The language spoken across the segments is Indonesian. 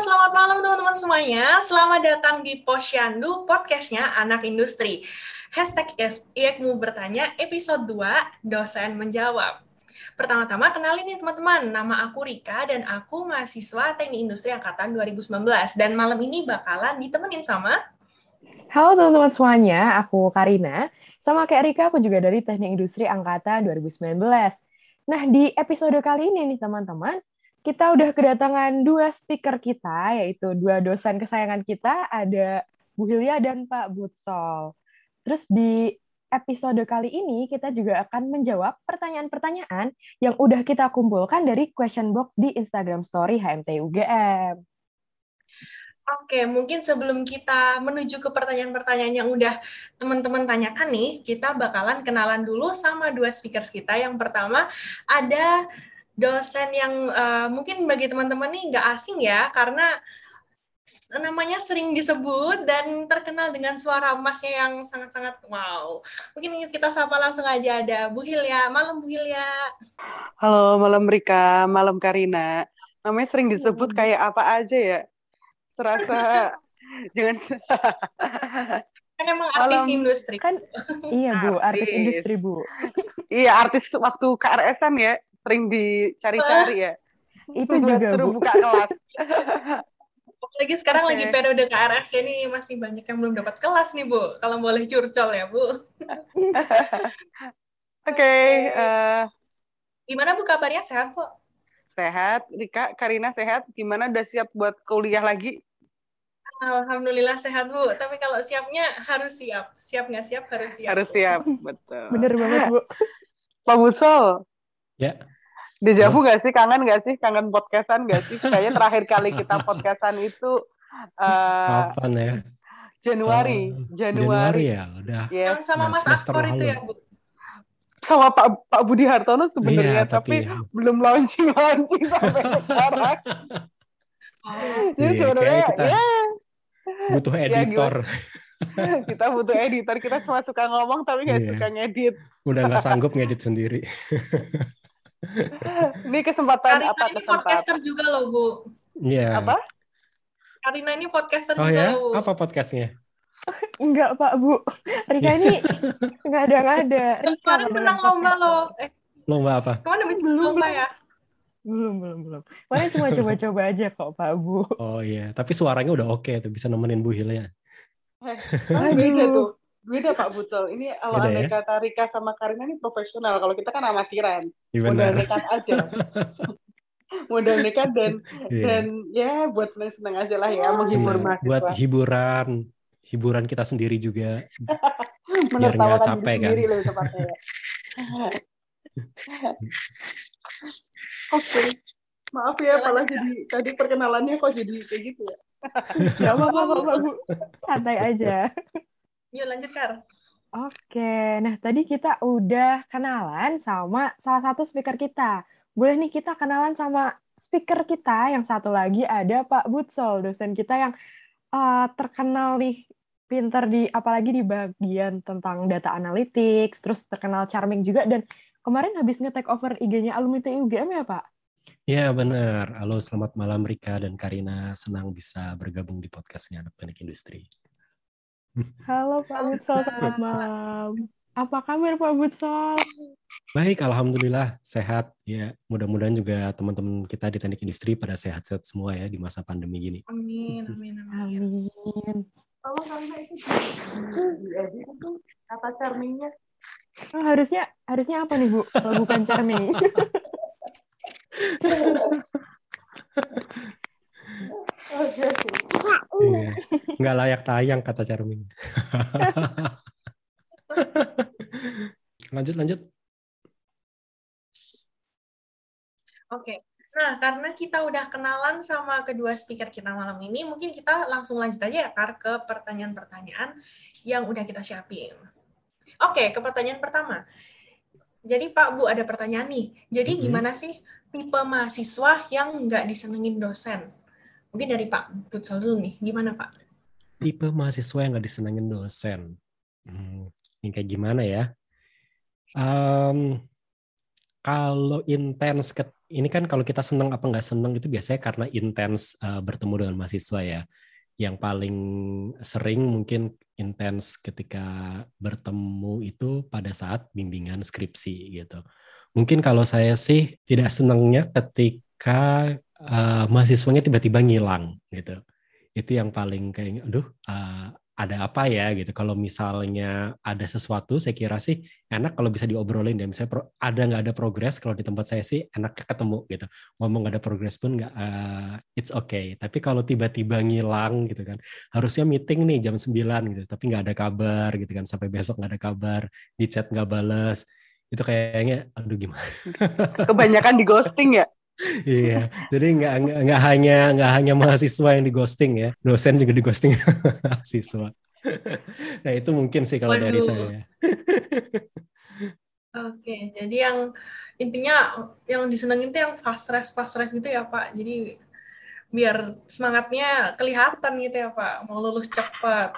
selamat malam teman-teman semuanya. Selamat datang di Posyandu, podcastnya Anak Industri. Hashtag IEKMU bertanya, episode 2, dosen menjawab. Pertama-tama kenalin nih teman-teman, nama aku Rika dan aku mahasiswa Teknik Industri Angkatan 2019. Dan malam ini bakalan ditemenin sama... Halo teman-teman semuanya, aku Karina. Sama kayak Rika, aku juga dari Teknik Industri Angkatan 2019. Nah, di episode kali ini nih teman-teman, kita udah kedatangan dua speaker kita, yaitu dua dosen kesayangan kita, ada Bu Hilya dan Pak Butsol. Terus di episode kali ini kita juga akan menjawab pertanyaan-pertanyaan yang udah kita kumpulkan dari question box di Instagram Story HMT UGM. Oke, mungkin sebelum kita menuju ke pertanyaan-pertanyaan yang udah teman-teman tanyakan nih, kita bakalan kenalan dulu sama dua speakers kita. Yang pertama ada dosen yang uh, mungkin bagi teman-teman nih nggak asing ya karena namanya sering disebut dan terkenal dengan suara emasnya yang sangat-sangat wow. Mungkin kita sapa langsung aja ada Bu Hilya. Malam Bu Hilya. Halo, malam Rika, malam Karina. Namanya sering disebut kayak apa aja ya? Serasa jangan kan emang artis malam, industri kan iya bu artis, artis industri bu iya artis waktu KRS-an ya sering dicari-cari ya. Itu juga suruh buka kelas. Apalagi sekarang okay. lagi periode KRS ini masih banyak yang belum dapat kelas nih Bu. Kalau boleh curcol ya Bu. Oke. okay, uh, eh, Gimana Bu kabarnya? Sehat kok? Sehat. Rika, Karina sehat? Gimana udah siap buat kuliah lagi? Alhamdulillah sehat Bu. Tapi kalau siapnya harus siap. Siap nggak siap harus siap. Harus siap, betul. Bener banget Bu. Pak Busol, Ya. Dejavu nggak sih? Kangen nggak sih? Kangen podcastan nggak sih? Kayaknya terakhir kali kita podcastan itu uh, Kapan ya? Januari. Uh, Januari. Januari ya, udah. Yeah. sama Mas Askor itu ya, Bu? Sama Pak Pak Budi Hartono sebenarnya, iya, tapi, tapi ya. belum launching launching sampai sekarang. Jadi iya, sebenarnya kita ya butuh ya, editor. Ya, kita butuh editor. Kita cuma suka ngomong tapi nggak yeah. suka ngedit. Udah nggak sanggup ngedit sendiri. Ini kesempatan Karina apa ini kesempatan? podcaster juga loh bu iya yeah. apa Karina ini podcaster oh, juga ya? loh apa podcastnya Enggak Pak Bu, Rika ini nggak ada nggak ada. Rika kemarin menang lomba loh. Eh, lomba apa? Kemarin belum lomba ya? Belum belum belum. Kemarin cuma coba-coba aja kok Pak Bu. Oh iya, tapi suaranya udah oke tuh bisa nemenin Bu Hilya. Eh, beda beda Pak Butol. Ini kalau andai ya? kata Rika sama Karina ini profesional. Kalau kita kan amatiran. Ya, Modal nekat aja. Modal nekat dan yeah. dan ya buat seneng-seneng aja lah ya menghibur yeah. mahasiswa. Buat hiburan, hiburan kita sendiri juga. biar nggak capek kan. Sendiri loh. Oke. Okay. Maaf ya kalau jadi tadi perkenalannya kok jadi kayak gitu ya. Gak apa-apa, Bu. Santai aja. Yuk lanjut Kar. Oke, nah tadi kita udah kenalan sama salah satu speaker kita. Boleh nih kita kenalan sama speaker kita yang satu lagi ada Pak Butsol, dosen kita yang uh, terkenal nih pinter di apalagi di bagian tentang data analytics, terus terkenal charming juga dan kemarin habis nge-take over IG-nya alumni TUGM ya Pak? Ya benar. Halo, selamat malam Rika dan Karina. Senang bisa bergabung di podcastnya Anak Teknik Industri. Halo Pak Butsol, selamat malam. Apa kabar Pak Butsol? Baik, alhamdulillah sehat. Ya, mudah-mudahan juga teman-teman kita di teknik industri pada sehat-sehat semua ya di masa pandemi gini. Amin, amin, amin. Amin. Kalau karena itu itu kata charmingnya. Oh, harusnya harusnya apa nih Bu? Kalau bukan charming. Oke, oke. Iya. Nggak layak tayang kata Charming. lanjut, lanjut. Oke. Nah, karena kita udah kenalan sama kedua speaker kita malam ini, mungkin kita langsung lanjut aja ya, Kar, ke pertanyaan-pertanyaan yang udah kita siapin. Oke, ke pertanyaan pertama. Jadi Pak Bu ada pertanyaan nih. Jadi mm-hmm. gimana sih tipe mahasiswa yang nggak disenengin dosen? Mungkin dari Pak Butsal dulu nih, gimana Pak? Tipe mahasiswa yang nggak disenengin dosen. Hmm, ini kayak gimana ya? Um, kalau intens, ini kan kalau kita senang apa nggak senang itu biasanya karena intens uh, bertemu dengan mahasiswa ya. Yang paling sering mungkin intens ketika bertemu itu pada saat bimbingan skripsi gitu. Mungkin kalau saya sih tidak senangnya ketika uh, mahasiswanya tiba-tiba ngilang gitu. Itu yang paling kayak, aduh, uh, ada apa ya gitu. Kalau misalnya ada sesuatu, saya kira sih enak kalau bisa diobrolin ya. Misalnya pro, ada nggak ada progres, kalau di tempat saya sih enak ketemu gitu. Ngomong nggak ada progres pun nggak, uh, it's okay. Tapi kalau tiba-tiba ngilang gitu kan, harusnya meeting nih jam 9 gitu, tapi nggak ada kabar gitu kan, sampai besok nggak ada kabar, di chat nggak balas, itu kayaknya, aduh gimana. Kebanyakan di ghosting ya? Iya, jadi nggak nggak hanya nggak hanya mahasiswa yang di ghosting ya, dosen juga di ghosting mahasiswa. nah itu mungkin sih kalau Waduh. dari saya. Oke, jadi yang intinya yang disenengin itu yang fast rest fast rest gitu ya Pak. Jadi biar semangatnya kelihatan gitu ya Pak, mau lulus cepat.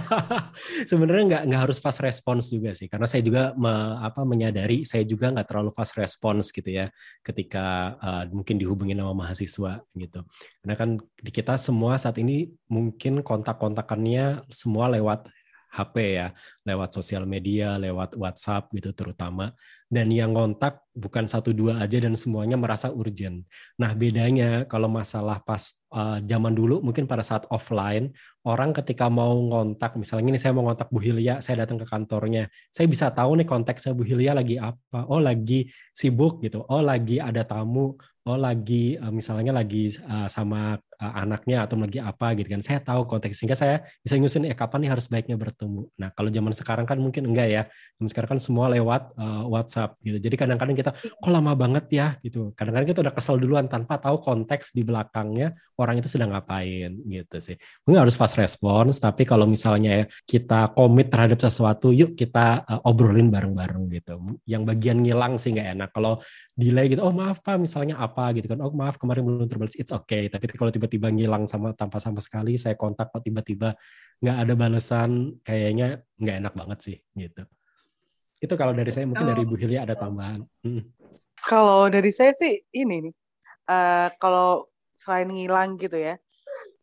Sebenarnya nggak nggak harus fast response juga sih, karena saya juga me, apa menyadari saya juga nggak terlalu fast response gitu ya, ketika uh, mungkin dihubungi sama mahasiswa gitu. Karena kan di kita semua saat ini mungkin kontak-kontakannya semua lewat HP ya, lewat sosial media, lewat WhatsApp gitu terutama. Dan yang kontak bukan satu dua aja dan semuanya merasa urgent. Nah bedanya kalau masalah pas uh, zaman dulu mungkin pada saat offline orang ketika mau ngontak misalnya ini saya mau ngontak Bu Hilya, saya datang ke kantornya, saya bisa tahu nih konteksnya Bu Hilya lagi apa. Oh lagi sibuk gitu. Oh lagi ada tamu. Oh lagi uh, misalnya lagi uh, sama uh, anaknya atau lagi apa gitu kan. Saya tahu konteks sehingga saya bisa nyusun ya kapan nih harus baiknya bertemu. Nah kalau zaman sekarang kan mungkin enggak ya. Zaman sekarang kan semua lewat uh, WhatsApp gitu. Jadi kadang-kadang kita kok lama banget ya gitu. Kadang-kadang kita udah kesel duluan tanpa tahu konteks di belakangnya orang itu sedang ngapain gitu sih. Mungkin harus fast response, tapi kalau misalnya kita komit terhadap sesuatu, yuk kita uh, obrolin bareng-bareng gitu. Yang bagian ngilang sih nggak enak. Kalau delay gitu, oh maaf pak, misalnya apa gitu kan, oh maaf kemarin belum terbalas, it's okay. Tapi kalau tiba-tiba ngilang sama tanpa sama sekali, saya kontak kok tiba-tiba nggak ada balasan, kayaknya nggak enak banget sih gitu. Itu kalau dari saya mungkin dari Bu Hilya ada tambahan. Hmm. Kalau dari saya sih ini nih, uh, kalau selain ngilang gitu ya,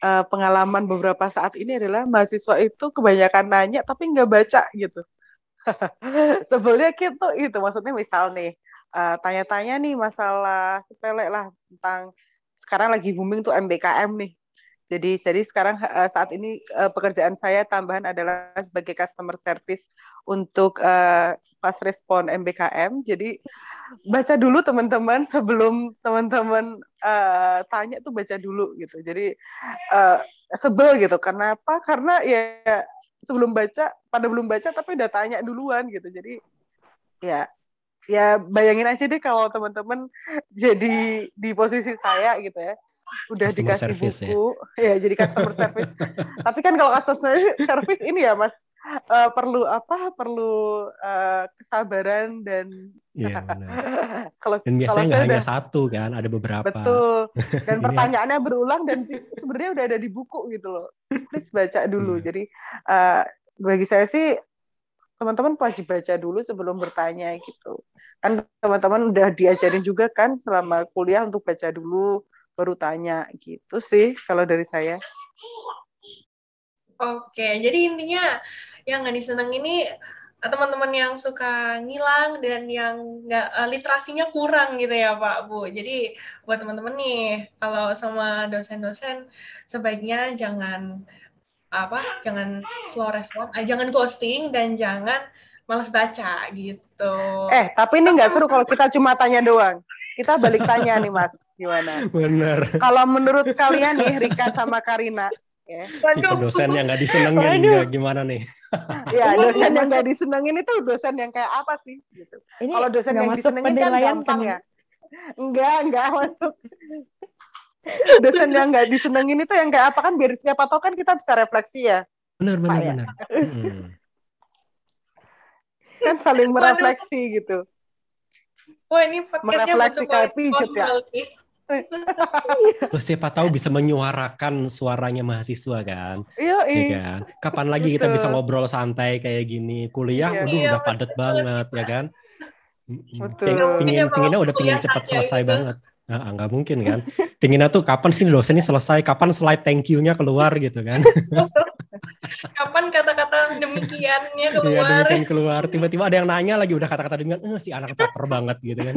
uh, pengalaman beberapa saat ini adalah mahasiswa itu kebanyakan nanya tapi nggak baca gitu. Sebelumnya gitu itu maksudnya misal nih uh, tanya-tanya nih masalah sepele lah tentang sekarang lagi booming tuh MBKM nih jadi jadi sekarang uh, saat ini uh, pekerjaan saya tambahan adalah sebagai customer service untuk uh, pas respon MBKM. Jadi baca dulu teman-teman sebelum teman-teman uh, tanya tuh baca dulu gitu. Jadi uh, sebel gitu. Kenapa? Karena ya sebelum baca pada belum baca tapi udah tanya duluan gitu. Jadi ya ya bayangin aja deh kalau teman-teman jadi di posisi saya gitu ya udah customer dikasih service, ya? buku ya. ya jadi customer service tapi kan kalau customer service ini ya mas uh, perlu apa perlu uh, kesabaran dan Iya kalau dan biasanya nggak hanya satu kan, ada beberapa. Betul. Dan iya. pertanyaannya berulang dan sebenarnya udah ada di buku gitu loh. Please baca dulu. Hmm. Jadi uh, bagi saya sih teman-teman wajib baca dulu sebelum bertanya gitu. Kan teman-teman udah diajarin juga kan selama kuliah untuk baca dulu baru tanya gitu sih kalau dari saya. Oke, jadi intinya yang nggak disenang ini eh, teman-teman yang suka ngilang dan yang nggak uh, literasinya kurang gitu ya Pak Bu. Jadi buat teman-teman nih kalau sama dosen-dosen sebaiknya jangan apa jangan slow respon, eh, jangan ghosting dan jangan malas baca gitu. Eh tapi ini nggak seru kalau kita cuma tanya doang. Kita balik tanya nih Mas. Gimana? Benar. Kalau menurut kalian nih Rika sama Karina, ya. Tipe dosen yang nggak disenengin nggak gimana nih? ya dosen yang nggak disenengin itu dosen yang kayak apa sih? Gitu. Kalau dosen yang disenengin kan gampang ya. Enggak, enggak masuk. Dosen yang nggak disenengin itu yang kayak apa kan biar siapa tahu kan kita bisa refleksi ya. Benar, benar, ya? benar. Hmm. kan saling merefleksi gitu. Wah ini podcastnya betul pijet ya. Terus siapa tahu bisa menyuarakan suaranya mahasiswa kan? Iya, iya. kan? Kapan lagi kita bisa ngobrol santai kayak gini? Kuliah, iya, udah iya, udah padat banget ya kan? Betul. Ping- Pingin, Iya, pinginnya udah pingin cepat selesai gitu. banget. Nah, nggak mungkin kan. Pinginnya tuh kapan sih dosen ini selesai, kapan slide thank you-nya keluar gitu kan. Kapan kata-kata demikiannya Iya, keluar? demikian keluar. Tiba-tiba ada yang nanya lagi udah kata-kata demikian, eh si anak caper banget gitu kan.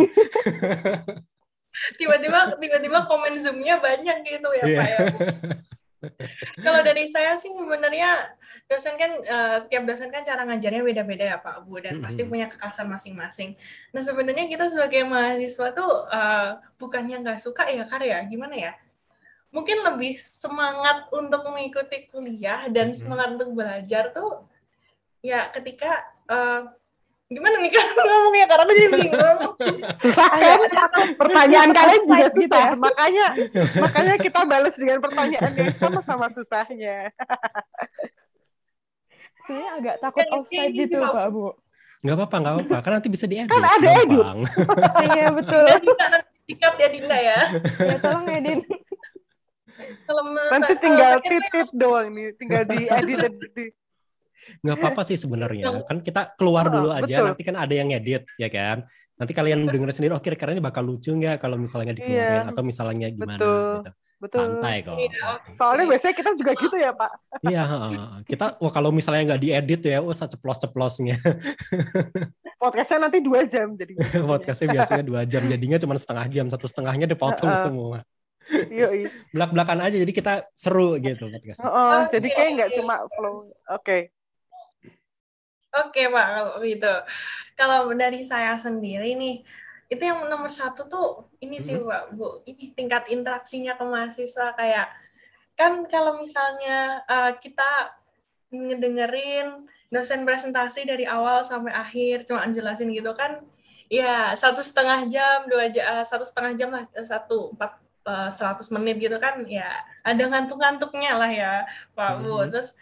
Tiba-tiba tiba-tiba komen zoom-nya banyak gitu ya Iya. Pak ya. Kalau dari saya sih sebenarnya dosen kan eh, tiap dosen kan cara ngajarnya beda-beda ya Pak Bu dan pasti Mhm. punya kekhasan masing-masing. Nah sebenarnya kita sebagai mahasiswa tuh eh, bukannya nggak suka ya karya gimana ya? Mungkin lebih semangat untuk mengikuti kuliah dan Mhm. semangat untuk belajar tuh ya ketika eh, gimana nih kan ngomongnya karena aku jadi bingung. Susah kan? Pertanyaan kalian juga Offside gitu susah. ya. Makanya makanya kita balas dengan pertanyaan yang sama-sama susahnya. Sebenarnya agak takut Kayak offside gitu, sih, Pak. Bu. Nggak apa-apa, nggak apa-apa. Kan nanti bisa diedit. Kan ada edit. Iya, betul. Dikat ya Dinda ya. Ya, tolong Edin. Kalau menurut Nanti saya- tinggal kalau saya titit doang nih, tinggal diedit di nggak apa-apa sih sebenarnya kan kita keluar Oh, dulu aja betul. nanti kan ada yang ngedit ya kan nanti kalian dengerin sendiri oh kira-kira ini bakal lucu nggak kalau misalnya dikeluarin Iya. atau misalnya gimana Betul. gitu Betul. santai kok Iya, Soalnya biasanya kita juga gitu ya, Pak. iya heeh. kita wah kalau misalnya nggak diedit ya wah ceplos-ceplosnya Podcastnya nanti dua jam jadi. podcastnya biasanya dua jam jadinya cuma setengah jam satu setengahnya dipotong Heeh. semua Yoi. belak-belakan aja jadi kita seru gitu podcastnya Oh, Oke, jadi kayak nggak cuma flow. Oke. Oke Pak, kalau gitu. Kalau dari saya sendiri nih, itu yang nomor satu tuh ini sih Mhm. Pak Bu, ini tingkat interaksinya ke mahasiswa kayak kan kalau misalnya eh, kita ngedengerin dosen presentasi dari awal sampai akhir cuma jelasin gitu kan ya satu setengah jam dua jam satu setengah jam lah eh, satu empat eh, 100 menit gitu kan ya ada ngantuk-ngantuknya lah ya Pak Bu Mhm. terus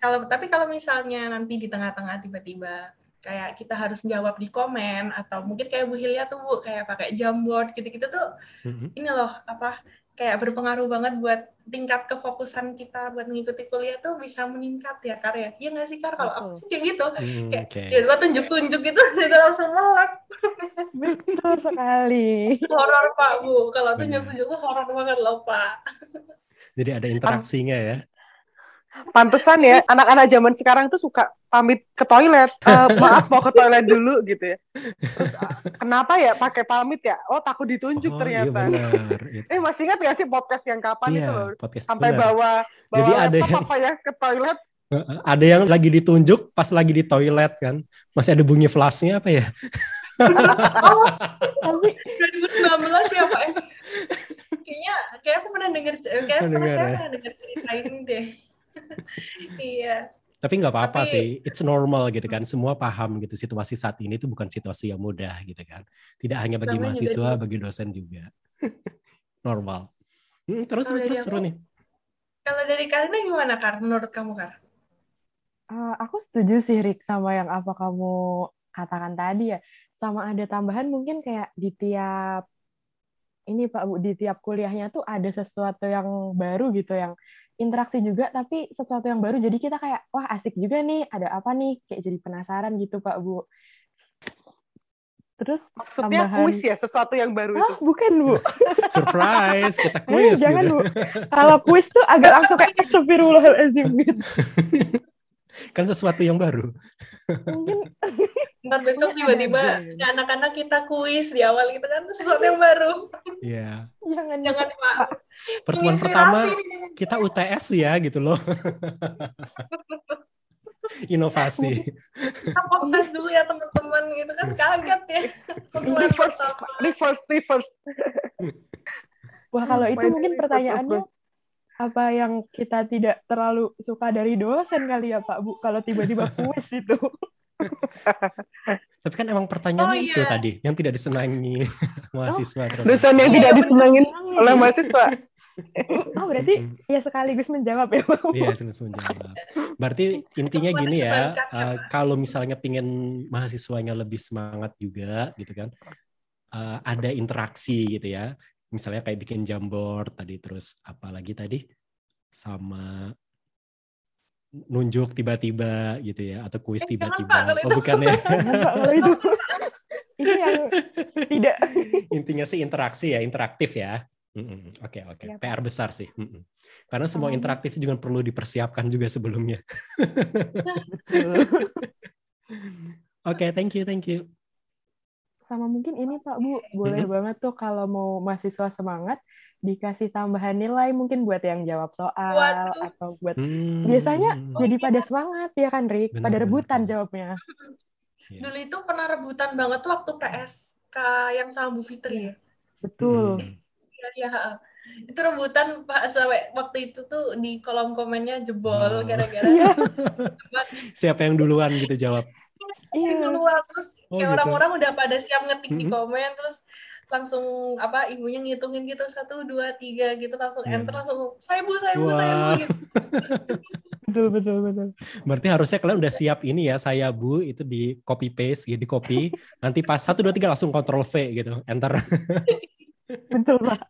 kalau tapi kalau misalnya nanti di tengah-tengah tiba-tiba kayak kita harus jawab di komen atau mungkin kayak Bu Hilya tuh Bu kayak pakai Jamboard gitu-gitu tuh Mhm. ini loh apa kayak berpengaruh banget buat tingkat kefokusan kita buat mengikuti kuliah tuh bisa meningkat ya Kar ya. Iya nggak sih Kar kalau aku sih kayak gitu. Hmm, Kayak oke ya tunjuk-tunjuk gitu udah langsung melek. Betul sekali. Horor Pak Bu. Kalau Benar. tunjuk-tunjuk tuh horor banget loh Pak. jadi ada interaksinya ya Pantesan ya, anak-anak zaman sekarang tuh suka pamit ke toilet. Eh, maaf mau ke toilet dulu gitu ya. Terus, ah, kenapa ya pakai pamit ya? Oh takut ditunjuk oh, ternyata. iya benar Itu. Eh masih ingat gak sih podcast yang kapan itu loh? iya podcast Sampai benar. bawa bawa Jadi ada yang- apa ya ke toilet? Heeh, Ada yang lagi ditunjuk pas lagi di toilet kan. Masih ada bunyi flashnya apa ya? Tapi 2019 ya Pak. Kayaknya kayak aku pernah denger kayak pernah Dengar, saya ya. pernah denger cerita ini deh. iya. Tapi nggak apa-apa Tapi- sih. It's normal gitu kan. Semua paham gitu. Situasi saat ini itu bukan situasi yang mudah gitu kan. Tidak hanya bagi Namanya juga mahasiswa, di- bagi dosen juga. normal. Hmm, terus Kalau terus terus aku, seru nih. Kalau dari Karina gimana Kar? Menurut kamu Kar? eh, aku setuju sih Rick sama yang apa kamu katakan tadi ya. Sama ada tambahan mungkin kayak di tiap ini Pak Bu di tiap kuliahnya tuh ada sesuatu yang baru gitu yang interaksi juga tapi sesuatu yang baru jadi kita kayak wah asik juga nih ada apa nih kayak jadi penasaran gitu Pak Bu. Terus Maksudnya Tambahan. kuis ya, sesuatu yang baru itu. ah bukan Bu. Surprise, kita Eh, quiz jangan gitu. Bu. Kalau kuis tuh agak langsung kayak astagfirullahaladzim gitu. Kan sesuatu yang baru. Mungkin Ntar besok ada tiba-tiba gitu. ya, anak-anak kita kuis di awal gitu kan sesuatu yang baru. Iya. jangan Jangan Pak. Pertemuan pertama kita UTS ya gitu loh. Inovasi. Kita postes dulu ya teman-teman gitu kan kaget ya. Pertemuan pertama. reverse, reverse. Wah, kalau itu mungkin pertanyaannya apa yang kita tidak terlalu suka dari dosen kali ya Pak Bu kalau tiba-tiba kuis itu. Tapi kan emang pertanyaannya Oh, itu iya. tadi yang tidak disenangi mahasiswa. Dosen yang Iya, tidak bener. disenangin oleh mahasiswa. Oh, berarti ya sekaligus menjawab ya Pak. Iya, sudah menjawab. Berarti intinya Itu gini ya, Pak. kalau misalnya pingin mahasiswanya lebih semangat juga, gitu kan, eh, ada interaksi gitu ya. Misalnya kayak bikin jamboard tadi, terus apa lagi tadi, sama nunjuk tiba-tiba gitu ya, atau kuis Eh, tiba-tiba. Kalau Oh bukan ya? Itu. itu yang tidak intinya sih interaksi ya interaktif ya Oke oke ya, PR besar sih Mm-mm. karena semua interaktif juga perlu dipersiapkan juga sebelumnya Oke okay, thank you thank you sama mungkin ini Pak Bu boleh mm-hmm. banget tuh kalau mau mahasiswa semangat dikasih tambahan nilai mungkin buat yang jawab soal Waduh. atau buat hmm. biasanya oh, jadi iya. pada semangat ya kan Rik pada rebutan jawabnya iya. dulu itu pernah rebutan banget waktu PSK yang sama Bu Fitri ya betul iya hmm. ya, itu rebutan Pak sampai waktu itu tuh di kolom komennya jebol gara-gara oh. siapa yang duluan gitu jawab iya. duluan terus oh, kayak gitu. orang-orang gitu. udah pada siap ngetik -hmm. di komen terus langsung apa ibunya ngitungin gitu satu dua tiga gitu langsung yeah. enter langsung saya bu saya bu wow. saya bu gitu. betul betul betul. Berarti harusnya kalian udah siap ini ya saya bu itu di copy paste gitu di copy nanti pas satu dua tiga langsung kontrol V gitu enter. betul pak.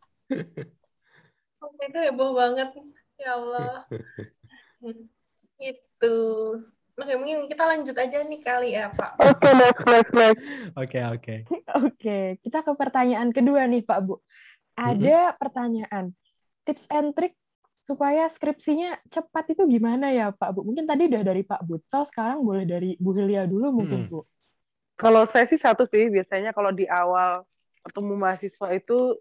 itu heboh banget ya Allah. itu. Oke, mungkin kita lanjut aja nih kali ya, Pak. Oke, okay, next, next, next. Oke, oke. Oke, kita ke pertanyaan kedua nih, Pak Bu. Ada mm -hmm. pertanyaan. Tips and trick supaya skripsinya cepat itu gimana ya, Pak Bu? Mungkin tadi udah dari Pak Butsal, sekarang boleh dari Bu Hilya dulu mungkin, hmm. Bu. Kalau saya sih satu sih, biasanya kalau di awal ketemu mahasiswa itu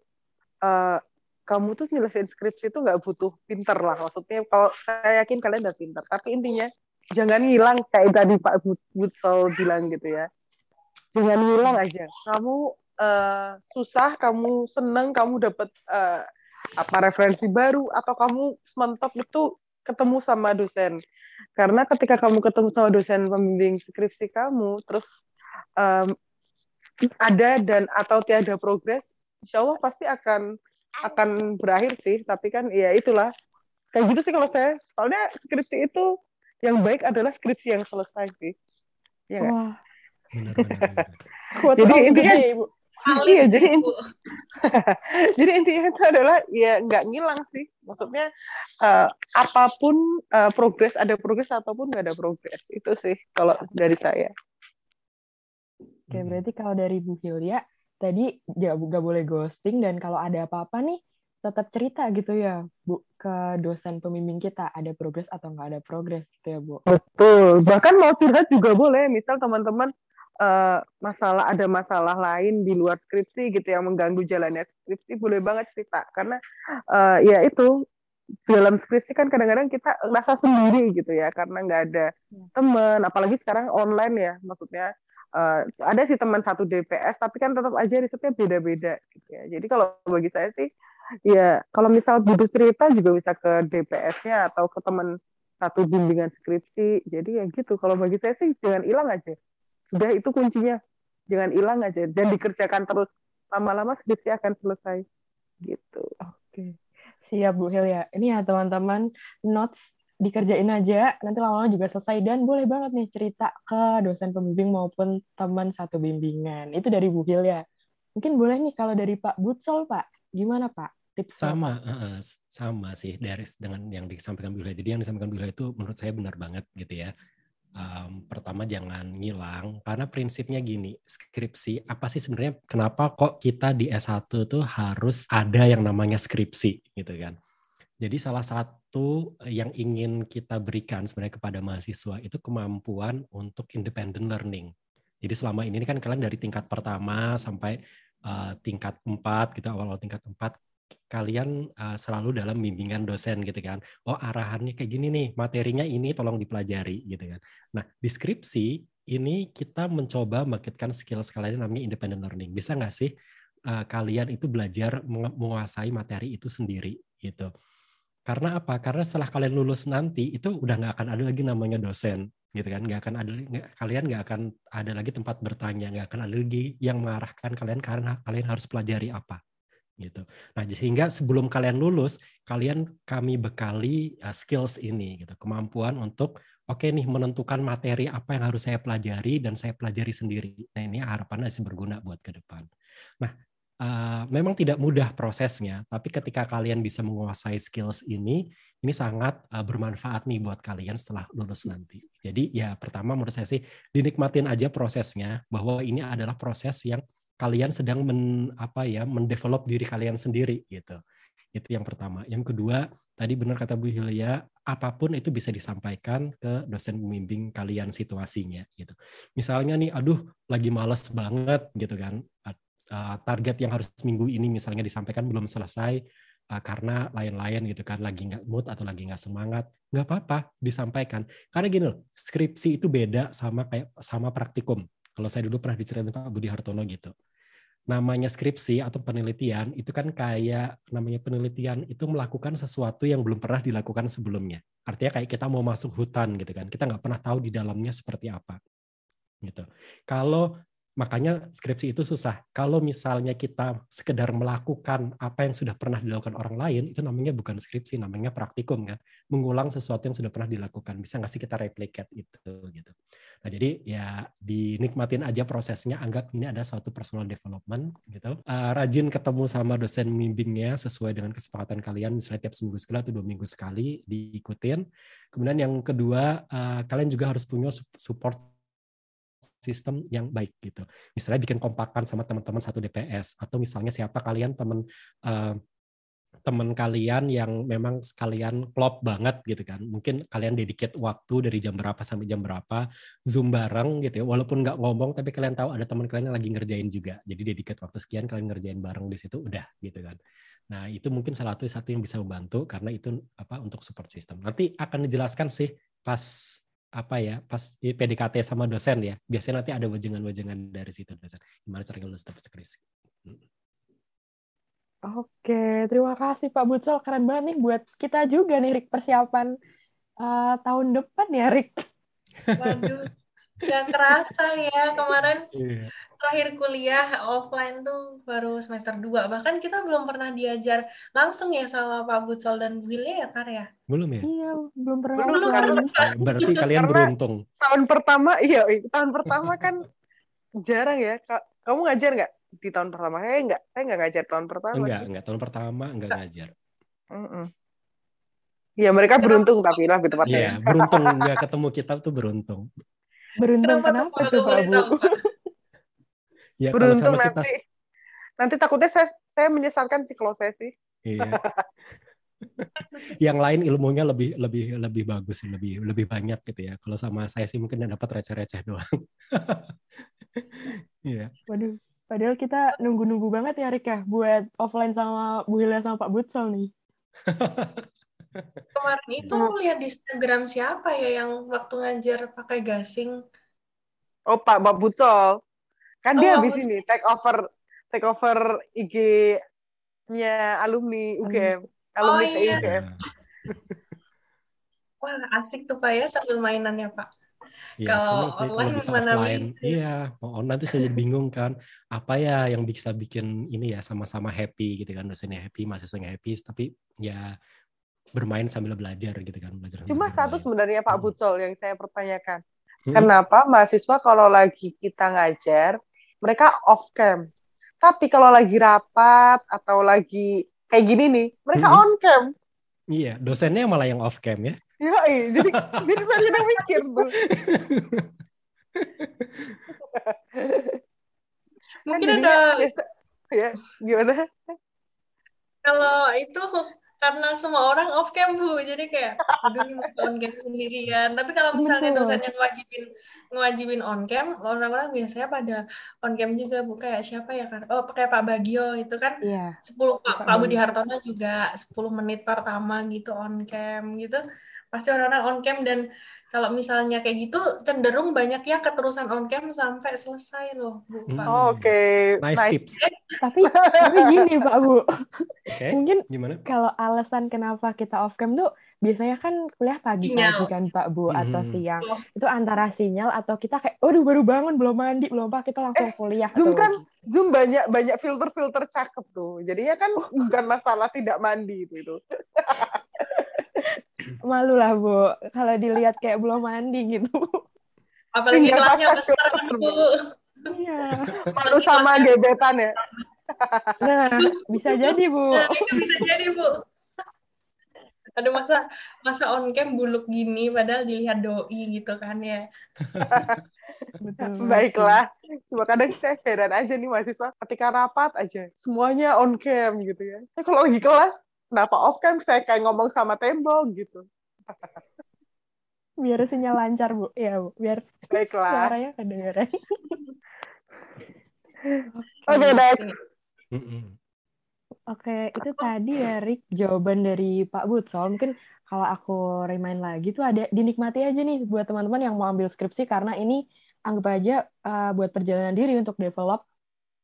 uh, kamu tuh nyelesain skripsi itu nggak butuh pinter lah. Maksudnya kalau saya yakin kalian udah pinter. Tapi intinya jangan hilang kayak tadi Pak Butsol bilang gitu ya. Jangan hilang aja. Kamu uh, susah kamu seneng kamu dapat uh, apa referensi baru atau kamu mentok itu ketemu sama dosen. Karena ketika kamu ketemu sama dosen pembimbing skripsi kamu terus um, ada dan atau tiada progres insya Allah pasti akan akan berakhir sih. Tapi kan ya itulah. Kayak gitu sih kalau saya. Soalnya skripsi itu yang baik adalah skripsi yang selesai sih. Ya Wah. jadi intinya ibu. iya, jadi jadi intinya itu adalah ya nggak ngilang sih. Maksudnya uh, apa pun uh, progres ada progres ataupun nggak ada progres itu sih kalau dari saya. Oke, berarti kalau dari Bu Hilya tadi ya nggak boleh ghosting dan kalau ada apa-apa nih tetap cerita gitu ya Bu ke dosen pembimbing kita ada progres atau nggak ada progres gitu ya Bu. Betul. Bahkan mau curhat juga boleh. Misal teman-teman uh, masalah ada masalah lain di luar skripsi gitu yang mengganggu jalannya skripsi boleh banget cerita karena uh, ya itu dalam skripsi kan kadang-kadang kita rasa sendiri gitu ya karena nggak ada ya. teman apalagi sekarang online ya maksudnya uh, ada sih teman satu DPS tapi kan tetap aja risetnya beda-beda gitu ya jadi kalau bagi saya sih ya kalau misal butuh cerita juga bisa ke DPS-nya atau ke teman satu bimbingan skripsi. Jadi ya gitu. Kalau bagi saya sih jangan hilang aja. Sudah itu kuncinya. Jangan hilang aja dan dikerjakan terus. Lama-lama skripsi akan selesai. Gitu. Oke. Siap Bu Hil ya. Ini ya teman-teman notes dikerjain aja, nanti lama-lama juga selesai dan boleh banget nih cerita ke dosen pembimbing maupun teman satu bimbingan. Itu dari Bu Hil ya. Mungkin boleh nih kalau dari Pak Butsol Pak, gimana Pak? Tips sama uh, sama sih dari dengan yang disampaikan Bila. Jadi yang disampaikan Bila itu menurut saya benar banget gitu ya. Um, pertama jangan ngilang karena prinsipnya gini skripsi apa sih sebenarnya kenapa kok kita di S1 tuh harus ada yang namanya skripsi gitu kan jadi salah satu yang ingin kita berikan sebenarnya kepada mahasiswa itu kemampuan untuk independent learning jadi selama ini kan kalian dari tingkat pertama sampai uh, tingkat empat gitu awal-awal tingkat empat kalian uh, selalu dalam bimbingan dosen gitu kan. Oh arahannya kayak gini nih, materinya ini tolong dipelajari gitu kan. Nah deskripsi ini kita mencoba membangkitkan skill kalian namanya independent learning. Bisa nggak sih uh, kalian itu belajar menguasai materi itu sendiri gitu. Karena apa? Karena setelah kalian lulus nanti itu udah nggak akan ada lagi namanya dosen gitu kan nggak akan ada gak, kalian nggak akan ada lagi tempat bertanya nggak akan ada lagi yang mengarahkan kalian karena kalian harus pelajari apa gitu. Nah, sehingga sebelum kalian lulus, kalian kami bekali uh, skills ini gitu, kemampuan untuk oke okay nih menentukan materi apa yang harus saya pelajari dan saya pelajari sendiri. Nah, ini harapannya sih berguna buat ke depan. Nah, uh, memang tidak mudah prosesnya, tapi ketika kalian bisa menguasai skills ini, ini sangat uh, bermanfaat nih buat kalian setelah lulus nanti. Jadi ya pertama menurut saya sih dinikmatin aja prosesnya bahwa ini adalah proses yang kalian sedang men apa ya mendevelop diri kalian sendiri gitu. Itu yang pertama. Yang kedua, tadi benar kata Bu Hilya, apa pun itu bisa disampaikan ke dosen pembimbing kalian situasinya gitu. Misalnya nih, aduh lagi males banget gitu kan uh, target yang harus minggu ini misalnya disampaikan belum selesai uh, karena lain-lain gitu kan lagi nggak mood atau lagi nggak semangat nggak apa-apa disampaikan karena gini loh skripsi itu beda sama kayak sama praktikum kalau saya dulu pernah diceritain Pak Budi Hartono gitu. Namanya skripsi atau penelitian itu kan kayak namanya penelitian itu melakukan sesuatu yang belum pernah dilakukan sebelumnya. Artinya kayak kita mau masuk hutan gitu kan. Kita nggak pernah tahu di dalamnya seperti apa gitu. Kalau Makanya skripsi itu susah. Kalau misalnya kita sekedar melakukan apa yang sudah pernah dilakukan orang lain, itu namanya bukan skripsi, namanya praktikum kan. Mengulang sesuatu yang sudah pernah dilakukan. Bisa nggak sih kita replicate itu gitu. Nah jadi ya dinikmatin aja prosesnya. Anggap ini ada suatu personal development gitu. Uh, rajin ketemu sama dosen bimbingnya sesuai dengan kesepakatan kalian. Misalnya tiap seminggu sekali atau dua minggu sekali diikutin. Kemudian yang kedua, uh, kalian juga harus punya support sistem yang baik gitu. Misalnya bikin kompakan sama teman-teman satu DPS atau misalnya siapa kalian teman uh, teman kalian yang memang sekalian klop banget gitu kan. Mungkin kalian dedicate waktu dari jam berapa sampai jam berapa, Zoom bareng gitu ya. Walaupun nggak ngomong, tapi kalian tahu ada teman kalian yang lagi ngerjain juga. Jadi dedicate waktu sekian, kalian ngerjain bareng di situ, udah gitu kan. Nah itu mungkin salah satu satu yang bisa membantu karena itu apa untuk support system. Nanti akan dijelaskan sih pas apa ya pas PDKT sama dosen ya biasanya nanti ada wajangan-wajangan dari situ dosen gimana cara lulus dapat skripsi hmm. Oke, terima kasih Pak Butsel. Keren banget nih buat kita juga nih, Rik, persiapan uh, tahun depan ya, Rik. Waduh, gak kerasa ya kemarin. Yeah terakhir kuliah offline tuh baru semester 2. Bahkan kita belum pernah diajar langsung ya sama Pak Butsol dan Bu Willy ya, Kar ya? Belum ya? Iya, belum pernah. Belum, belum Berarti kalian beruntung. Tahun pertama, iya, tahun pertama kan jarang ya. Kamu ngajar nggak di tahun pertama? Saya nggak, saya nggak ngajar tahun pertama. Enggak, enggak. Tahun pertama enggak ngajar. Iya, mereka beruntung tapi lah gitu tepatnya. Iya, beruntung nggak ketemu kita tuh beruntung. Beruntung kenapa, kenapa tuh, Pak Bu? Ya, Beruntung kalau nanti. Kita... Nanti takutnya saya saya menyesatkan sih. Iya. yang lain ilmunya lebih lebih lebih bagus lebih lebih banyak gitu ya. Kalau sama saya sih mungkin dapat receh-receh doang. Iya. Waduh, padahal kita nunggu-nunggu banget ya Rika buat offline sama Bu Hilya sama Pak Butsel nih. Kemarin itu lihat di Instagram siapa ya yang waktu ngajar pakai gasing? Oh Pak Pak Butsel. Kan oh, dia habis ini take over take over IG-nya alumni UGM, oh, alumni iya. UGM. Wah, asik tuh Pak ya sambil mainannya Pak. Ya, kalau online kalau bisa mana offline, bisa. iya, mau online tuh saya jadi bingung kan, apa ya yang bisa bikin ini ya sama-sama happy gitu kan, dosennya happy, mahasiswanya happy, tapi ya bermain sambil belajar gitu kan, belajar. Cuma satu sebenarnya Pak hmm. Bucol yang saya pertanyakan, hmm? kenapa mahasiswa kalau lagi kita ngajar mereka off cam. Tapi kalau lagi rapat atau lagi kayak gini nih, mereka hmm. on cam. Iya, dosennya malah yang off cam ya. Iya, jadi jadi kita mikir tuh. Mungkin kan ada ya gimana? Kalau itu karena semua orang off cam bu. Jadi kayak aduh ini mau on cam sendirian. Tapi kalau misalnya dosen yang ngewajibin ngewajibin on cam orang-orang biasanya pada on cam juga bu. Kayak siapa ya kan oh pakai Pak Bagio itu kan iya. 10 Pak, Pak Budi Hartono juga 10 menit pertama gitu on cam gitu. Pasti orang-orang on cam dan kalau misalnya kayak gitu cenderung banyak ya keterusan on cam sampai selesai loh Bu. Hmm. Oh, Oke, okay. nice, nice tips. tapi tapi gini Pak Bu. Okay. Mungkin Gimana? kalau alasan kenapa kita off cam tuh biasanya kan kuliah pagi pagi kan Pak Bu hmm. atau siang. Oh. Itu antara sinyal atau kita kayak aduh baru bangun belum mandi belum apa kita langsung eh, kuliah. Zoom tuh. kan Zoom banyak banyak filter-filter cakep tuh. Jadinya kan bukan masalah tidak mandi itu itu. malu lah bu kalau dilihat kayak belum mandi gitu apalagi kelasnya besar kan bu iya malu sama gebetan ya Nah, bisa jadi, Bu. Nah, itu bisa jadi, Bu. Aduh, masa masa on cam buluk gini padahal dilihat doi gitu kan ya. Betul. Baiklah. Cuma kadang saya heran aja nih mahasiswa ketika rapat aja semuanya on cam gitu ya. Eh, kalau lagi kelas kenapa off cam saya kayak ngomong sama tembok gitu. Biar sinyal lancar, Bu. Ya, Bu. Biar Baiklah. suaranya kedengeran. Oke, next. Mm-mm. Oke, itu tadi ya Rick jawaban dari Pak Butsol. Mungkin kalau aku remind lagi tuh ada dinikmati aja nih buat teman-teman yang mau ambil skripsi karena ini anggap aja uh, buat perjalanan diri untuk develop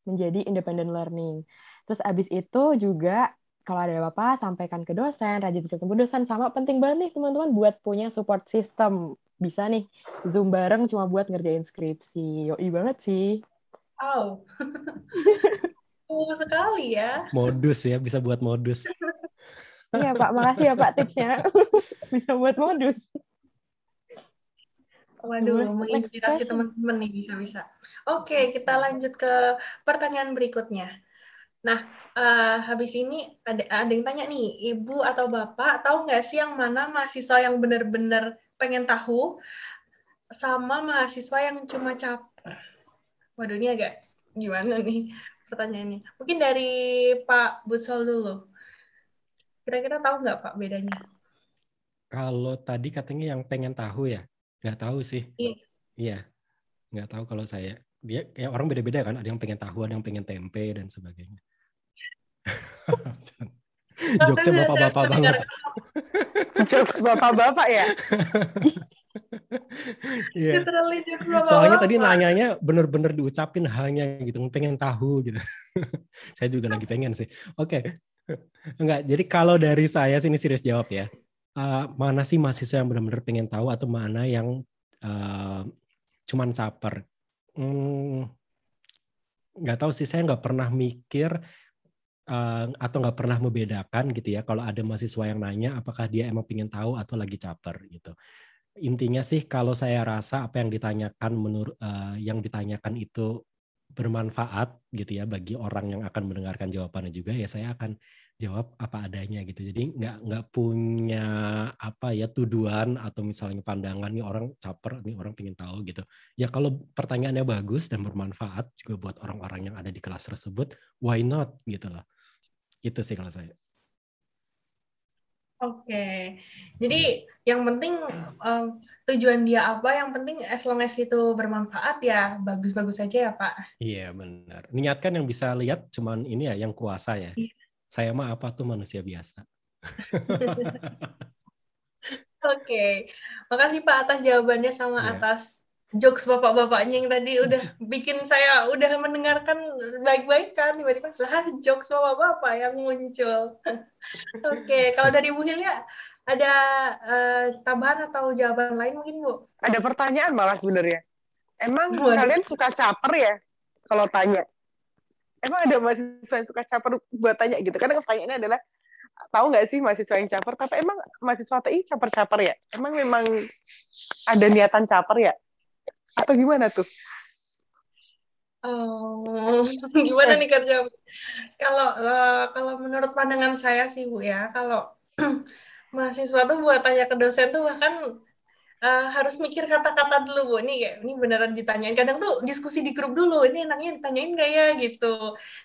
menjadi independent learning. Terus abis itu juga kalau ada apa-apa sampaikan ke dosen, rajin ketemu dosen sama penting banget nih teman-teman buat punya support system. Bisa nih Zoom bareng cuma buat ngerjain skripsi. Yoi banget sih. Wow. Oh, sekali ya. Modus ya, bisa buat modus. Iya Pak, makasih ya Pak tipsnya. Bisa buat modus. Waduh, menginspirasi teman-teman nih bisa-bisa. Oke, kita lanjut ke pertanyaan berikutnya. Nah, eh, habis ini ada ada yang tanya nih, ibu atau bapak tahu nggak sih yang mana mahasiswa yang benar-benar pengen tahu sama mahasiswa yang cuma caper? Waduh, ini agak gimana nih pertanyaannya? Mungkin dari Pak Butsol dulu. Kira-kira tahu nggak Pak bedanya? Kalau tadi katanya yang pengen tahu ya, nggak tahu sih. Iya. Iya, nggak tahu kalau saya. Dia ya orang beda-beda kan. Ada yang pengen tahu, ada yang pengen tempe dan sebagainya. Jokesnya bapak-bapak banget. Jokes bapak-bapak ya. Iya. Bapak-bapak. Soalnya tadi nanyanya bener-bener diucapin hanya gitu, pengen tahu gitu. saya juga lagi pengen sih. Oke. Enggak, jadi kalau dari saya sini serius jawab ya. Eh, mana sih mahasiswa yang benar-benar pengen tahu atau mana yang eh, cuman caper? Hmm, nggak tahu sih, saya nggak pernah mikir atau nggak pernah membedakan gitu ya. Kalau ada mahasiswa yang nanya, apakah dia emang pengen tahu atau lagi caper gitu. Intinya sih kalau saya rasa apa yang ditanyakan menurut yang ditanyakan itu bermanfaat gitu ya bagi orang yang akan mendengarkan jawabannya juga ya saya akan jawab apa adanya gitu. Jadi nggak nggak punya apa ya tuduhan atau misalnya pandangan nih orang caper nih orang pengen tahu gitu. Ya kalau pertanyaannya bagus dan bermanfaat juga buat orang-orang yang ada di kelas tersebut why not gitu loh itu sih kalau saya Oke, jadi yang penting um, tujuan dia apa, yang penting as long as itu bermanfaat ya bagus-bagus saja ya Pak. Iya benar. Niatkan yang bisa lihat cuman ini ya yang kuasa ya. Iya. Saya mah apa tuh manusia biasa. Oke, makasih Pak atas jawabannya sama Iya. atas jokes bapak-bapaknya yang tadi udah bikin saya udah mendengarkan baik-baik kan tiba-tiba lah jokes bapak-bapak yang muncul. Oke, kalau dari Bu Hilya ada eh, tambahan atau jawaban lain mungkin Bu? Ada pertanyaan malah sebenarnya. Emang Waduh. kalian suka caper ya? Kalau tanya. Emang ada mahasiswa yang suka caper buat tanya gitu? Karena pertanyaannya adalah tahu nggak sih mahasiswa yang caper? Tapi emang mahasiswa TI caper-caper ya? Emang memang ada niatan caper ya? Atau gimana tuh? Oh, gimana nih kerja? Kalau eh, kalau menurut pandangan saya sih Bu ya, kalau mahasiswa tuh buat tanya ke dosen tuh bahkan eh, harus mikir kata-kata dulu Bu. Ini kayak ini beneran ditanyain. Kadang tuh diskusi di grup dulu. Ini enaknya ditanyain nggak ya gitu.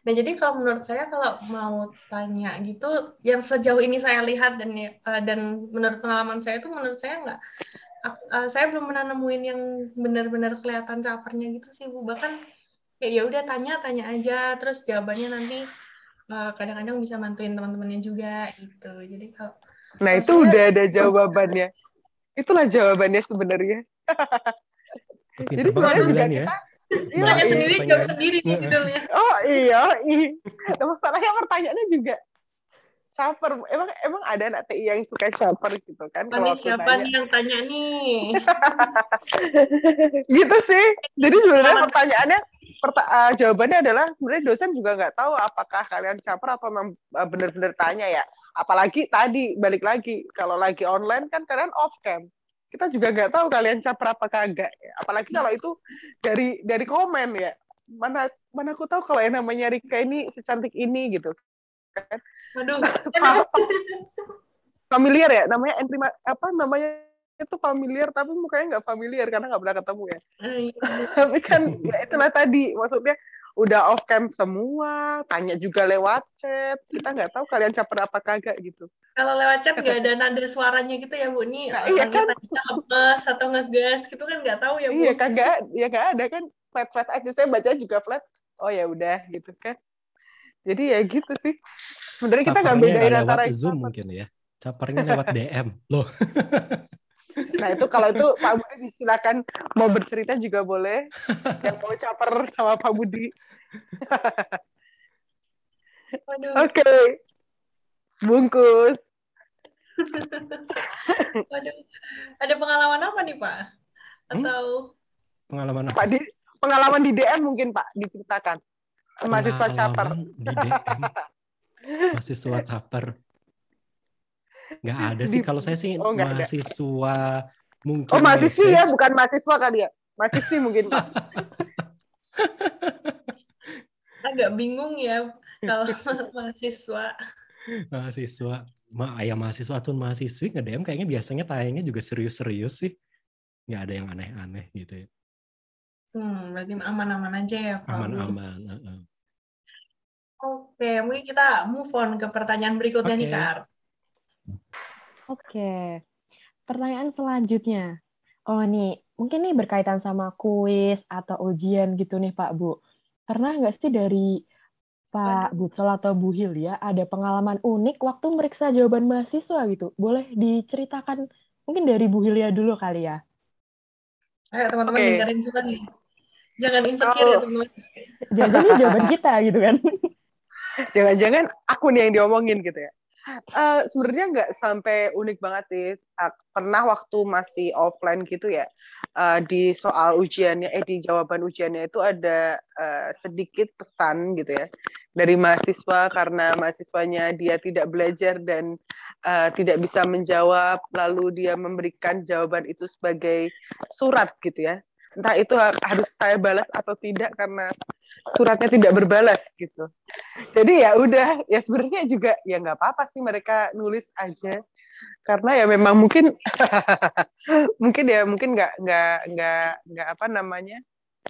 Nah jadi kalau menurut saya kalau mau tanya gitu, yang sejauh ini saya lihat dan eh, dan menurut pengalaman saya tuh menurut saya nggak eh, saya belum pernah nemuin yang benar-benar kelihatan capernya gitu sih Bu. Bahkan ya ya udah tanya tanya aja terus jawabannya nanti eh, kadang-kadang bisa bantuin teman-temannya juga gitu jadi kalau Nah itu saya- udah ada jawabannya. Itulah jawabannya sebenarnya. Jadi sebenarnya juga ya. kita Iya, tanya sendiri jawab sendiri nih judulnya Oh iya, iya. Masalahnya pertanyaannya juga caper. Emang emang ada anak TI yang suka caper gitu kan? Kalau siapa tanya. nih yang tanya nih gitu sih. Jadi sebenarnya pertanyaannya, perta- eh, jawabannya adalah sebenarnya dosen juga nggak tahu apakah kalian caper atau memang eh, benar-benar tanya ya. Apalagi tadi balik lagi kalau lagi online kan kalian off cam. Kita juga nggak tahu kalian caper apa kagak. ya. Apalagi kalau itu dari dari komen ya. mana mana aku tahu kalau yang namanya Rika ini secantik ini gitu kan Aduh. familiar ya namanya entry apa namanya itu familiar tapi mukanya nggak familiar karena nggak pernah ketemu ya Iya. tapi kan ya itulah tadi maksudnya udah off cam semua tanya juga lewat chat kita nggak tahu kalian caper apa kagak gitu Kalau lewat chat nggak ada nada suaranya gitu ya Bu. Nih Nah, iya orangnya kan? ngegas atau ngegas gitu kan nggak tahu ya Bu. iya kagak ya nggak ada kan flat flat aja saya baca juga flat oh ya udah gitu kan jadi ya gitu sih sebenarnya kita nggak bedain nggak antara Zoom mungkin ya. Capernya lewat DM. Loh, Nah itu kalau itu Pak Budi silakan mau bercerita juga boleh. Yang mau caper sama Pak Budi. Oke. Bungkus. Waduh. Ada pengalaman apa nih Pak? Hmm? Atau pengalaman apa? Pak di pengalaman di DM mungkin Pak diceritakan. Mahasiswa caper. Di DM. Mahasiswa caper. Nggak ada sih. Di- Kalau saya sih Oh, nggak ada. mahasiswa mungkin Oh mahasiswi ya, message. bukan mahasiswa kali ya. Mahasiswi mungkin Pak. agak bingung ya kalau mahasiswa. mahasiswa ma ya mahasiswa atau mahasiswi nge DM kayaknya biasanya tayangnya juga serius-serius sih nggak ada yang aneh-aneh gitu ya Hmm, berarti aman-aman aja ya Pak. Aman-aman heeh. Oke, mungkin kita move on ke pertanyaan berikutnya nih Oke. Kak. Oke, pertanyaan selanjutnya. Oh nih, mungkin nih berkaitan sama kuis atau ujian gitu nih Pak Bu. Pernah nggak sih dari Pak Butsol atau Bu Hilya ada pengalaman unik waktu meriksa jawaban mahasiswa gitu? Boleh diceritakan mungkin dari Bu Hilya dulu kali ya? Ayo teman-teman Oke. dengerin juga nih. Jangan insecure ya Oh. teman-teman. Jadi jawaban kita gitu kan? Jangan-jangan aku nih yang diomongin gitu ya. Eh, Sebenarnya nggak sampai unik banget sih. Ah, Pernah waktu masih offline gitu ya, eh, di soal ujiannya, eh di jawaban ujiannya itu ada eh, sedikit pesan gitu ya dari mahasiswa karena mahasiswanya dia tidak belajar dan eh, tidak bisa menjawab, lalu dia memberikan jawaban itu sebagai surat gitu ya. Entah itu ha- harus saya balas atau tidak karena suratnya tidak berbalas gitu. Jadi ya udah ya sebenarnya juga ya nggak apa-apa sih mereka nulis aja. Karena ya memang mungkin mungkin ya mungkin nggak nggak nggak nggak apa namanya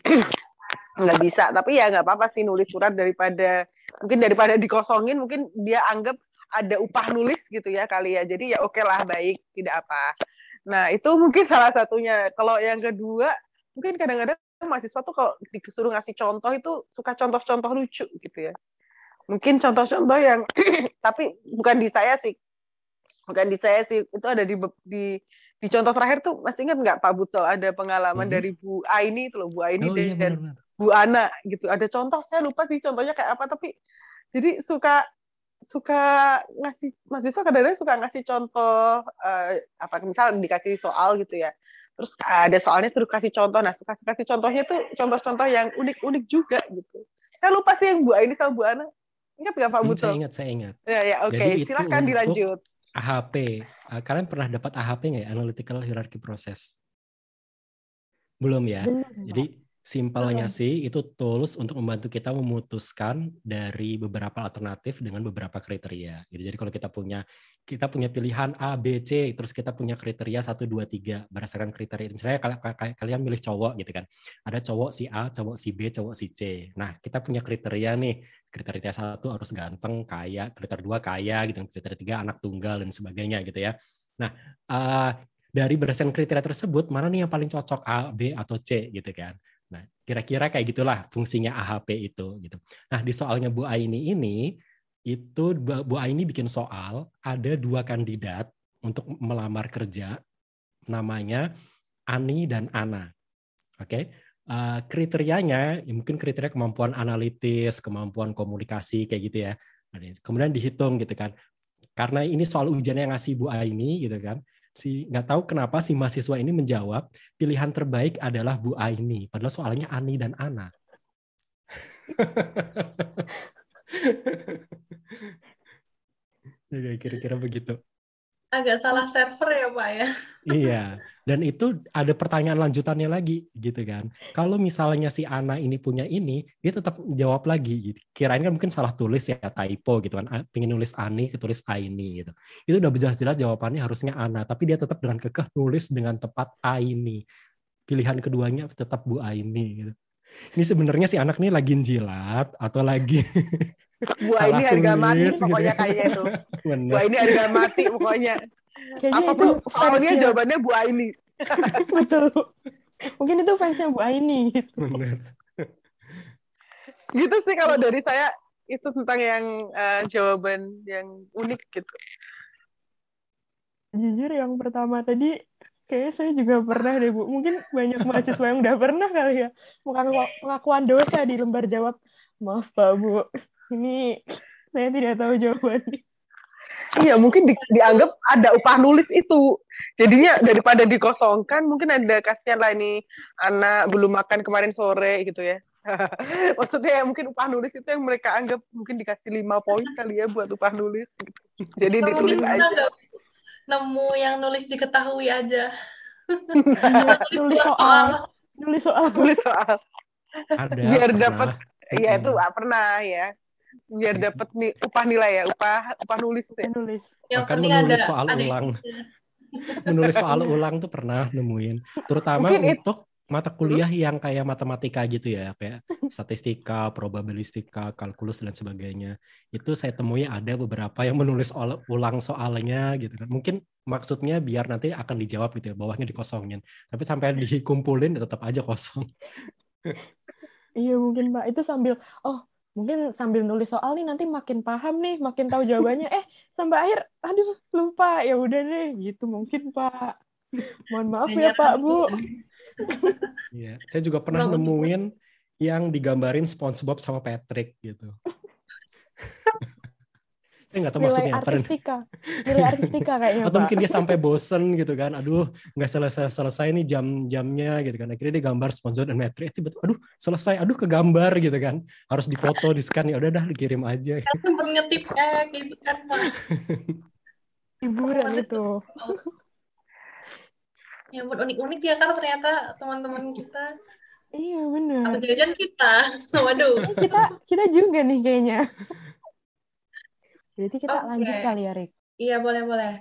nggak bisa. Tapi ya nggak apa-apa sih nulis surat daripada mungkin daripada dikosongin mungkin dia anggap ada upah nulis gitu ya kali ya. Jadi ya oke lah baik tidak apa. Nah itu mungkin salah satunya. Kalau yang kedua mungkin kadang-kadang mahasiswa tuh kalau disuruh ngasih contoh itu suka contoh-contoh lucu gitu ya. Mungkin contoh-contoh yang tapi bukan di saya sih. Bukan di saya sih. Itu ada di di di contoh terakhir tuh masih ingat nggak Pak Butsol ada pengalaman Mhm. dari Bu Aini itu loh Bu Aini oh iya dan benar Bu Ana gitu. Ada contoh saya lupa sih contohnya kayak apa tapi jadi suka suka ngasih mahasiswa kadang-kadang suka ngasih contoh eh, apa misal dikasih soal gitu ya terus ada soalnya suruh kasih contoh. Nah suka kasih contohnya tuh contoh-contoh yang unik-unik juga gitu. Saya lupa sih yang Bu Aini sama Bu Ana. Ingat nggak Pak Hmm, saya Butsol ingat saya ingat. Ya ya oke. Itu silakan dilanjut. AHP kalian pernah dapat AHP nggak ya? Analytical Hierarchy Process. Belum ya? Belum. Jadi simpelnya Belum. sih itu tools untuk membantu kita memutuskan dari beberapa alternatif dengan beberapa kriteria. Gitu. Jadi kalau kita punya kita punya pilihan A, B, C, terus kita punya kriteria 1, 2, 3 berdasarkan kriteria. Misalnya kal- kal- kalian milih cowok gitu kan. Ada cowok si A, cowok si B, cowok si C. Nah, kita punya kriteria nih. Kriteria satu harus ganteng, kaya, kriteria dua kaya gitu, kriteria tiga anak tunggal dan sebagainya gitu ya. Nah, eh, dari berdasarkan kriteria tersebut mana nih yang paling cocok A, B atau C gitu kan. Nah, kira-kira kayak gitulah fungsinya AHP itu gitu. Nah, di soalnya Bu Aini ini itu Bu Aini bikin soal ada dua kandidat untuk melamar kerja namanya Ani dan Ana. Oke. Eh, kriterianya ya mungkin kriteria kemampuan analitis, kemampuan komunikasi kayak gitu ya. Kemudian dihitung gitu kan. Karena ini soal ujian yang ngasih Bu Aini gitu kan si nggak tahu kenapa si mahasiswa ini menjawab pilihan terbaik adalah Bu Aini. Padahal soalnya Ani dan Ana. Ya kira-kira begitu agak salah server ya Pak ya. iya, dan itu ada pertanyaan lanjutannya lagi gitu kan. Kalau misalnya si Ana ini punya ini, dia tetap jawab lagi gitu. Kirain kan mungkin salah tulis ya typo gitu kan. Pengen nulis Ani, ketulis Aini gitu. Itu udah jelas-jelas jawabannya harusnya Ana, tapi dia tetap dengan kekeh nulis dengan tepat Aini. Pilihan keduanya tetap Bu Aini gitu. Ini sebenarnya si anak ini lagi jilat atau lagi Buah ini harga mati gitu. pokoknya kayaknya itu. Buah ini harga mati pokoknya. Kayaknya Apa pun itu soalnya jawabannya Bu Aini. Betul. Mungkin itu fansnya Bu Aini gitu. gitu sih kalau dari saya itu tentang yang uh, jawaban yang unik gitu. Jujur yang pertama tadi kayaknya saya juga pernah deh Bu. Mungkin banyak mahasiswa yang udah pernah kali ya pengakuan dosa di lembar jawab. Maaf Pak Bu, ini saya tidak tahu jawabannya. Iya, mungkin di, dianggap ada upah nulis itu. Jadinya daripada dikosongkan, mungkin ada kasihan lah ini anak belum makan kemarin sore gitu ya. Maksudnya mungkin upah nulis itu yang mereka anggap mungkin dikasih lima poin kali ya buat upah nulis. Jadi Jadi ditulis aja. Nemu yang nulis diketahui aja. nulis soal. Nulis soal. Nulis soal. Ada, Biar dapat, iya itu pernah ya biar dapat nih upah nilai ya upah upah nulis ya. nulis yang Bahkan menulis ada, soal ada ulang menulis soal ulang tuh pernah nemuin terutama Mungkin untuk it... mata kuliah yang kayak matematika gitu ya kayak statistika probabilistika kalkulus dan sebagainya itu saya temui ada beberapa yang menulis ulang soalnya gitu kan mungkin maksudnya biar nanti akan dijawab gitu ya bawahnya dikosongin tapi sampai dikumpulin tetap aja kosong Iya mungkin Pak itu sambil oh mungkin sambil nulis soal nih nanti makin paham nih, makin tahu jawabannya. eh, sampai akhir, aduh lupa. Ya udah deh, gitu mungkin Pak. Mohon maaf ya Pak Bu. Iya, saya juga pernah nemuin yang digambarin SpongeBob sama Patrick gitu. Saya nggak tahu nilai maksudnya artistika. Nilai artistika kayaknya atau mungkin dia sampai bosen gitu kan. Aduh nggak selesai selesai nih jam jamnya gitu kan. Akhirnya dia gambar sponsor dan metri tiba aduh selesai. Aduh ke gambar gitu kan. Harus dipoto di scan ya udah dah dikirim aja. Sempat ngetip eh gitu kan pak. Hiburan itu ya buat unik-unik ya kan ternyata teman-teman kita iya benar atau jajan kita waduh kita kita juga nih kayaknya jadi kita okay. lanjut kali ya, Rik. Iya, boleh-boleh.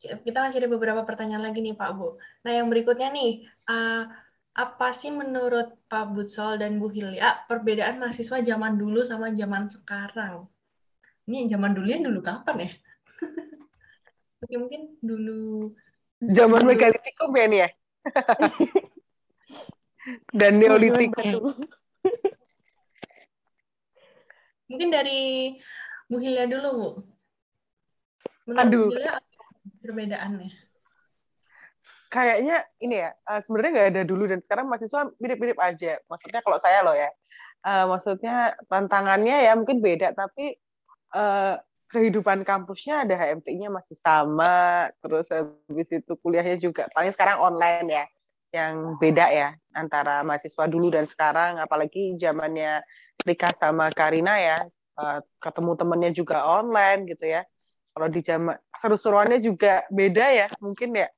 Kita masih ada beberapa pertanyaan lagi nih, Pak Bu. Nah, yang berikutnya nih, uh, apa sih menurut Pak Butsol dan Bu Hilya perbedaan mahasiswa zaman dulu sama zaman sekarang? Ini zaman dulu ya dulu kapan ya? Oke, mungkin dulu... Zaman megalitikum ya nih ya? dan neolitikum. mungkin dari Bu Hilya dulu, Bu. Menurut Aduh. Hilya perbedaannya? Kayaknya ini ya, uh, sebenarnya nggak ada dulu dan sekarang mahasiswa mirip-mirip aja. Maksudnya kalau saya loh ya, uh, maksudnya tantangannya ya mungkin beda, tapi uh, kehidupan kampusnya ada HMT-nya masih sama, terus habis itu kuliahnya juga paling sekarang online ya, yang beda ya antara mahasiswa dulu dan sekarang, apalagi zamannya Rika sama Karina ya, uh, ketemu temennya juga online gitu ya. Kalau di jam seru-seruannya juga beda ya mungkin ya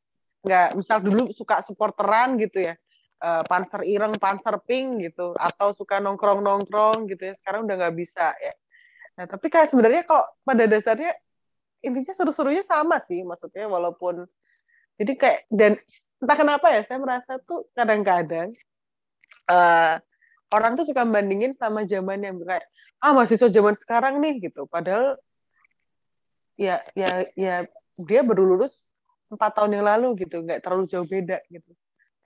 nggak misal dulu suka supporteran gitu ya uh, panser ireng panser pink gitu atau suka nongkrong nongkrong gitu ya sekarang udah nggak bisa ya nah tapi kayak sebenarnya kalau pada dasarnya intinya seru-serunya sama sih maksudnya walaupun jadi kayak dan entah kenapa ya saya merasa tuh kadang-kadang uh, orang tuh suka bandingin sama zaman yang kayak ah mahasiswa zaman sekarang nih gitu. Padahal ya ya ya dia baru lulus empat tahun yang lalu gitu nggak terlalu jauh beda gitu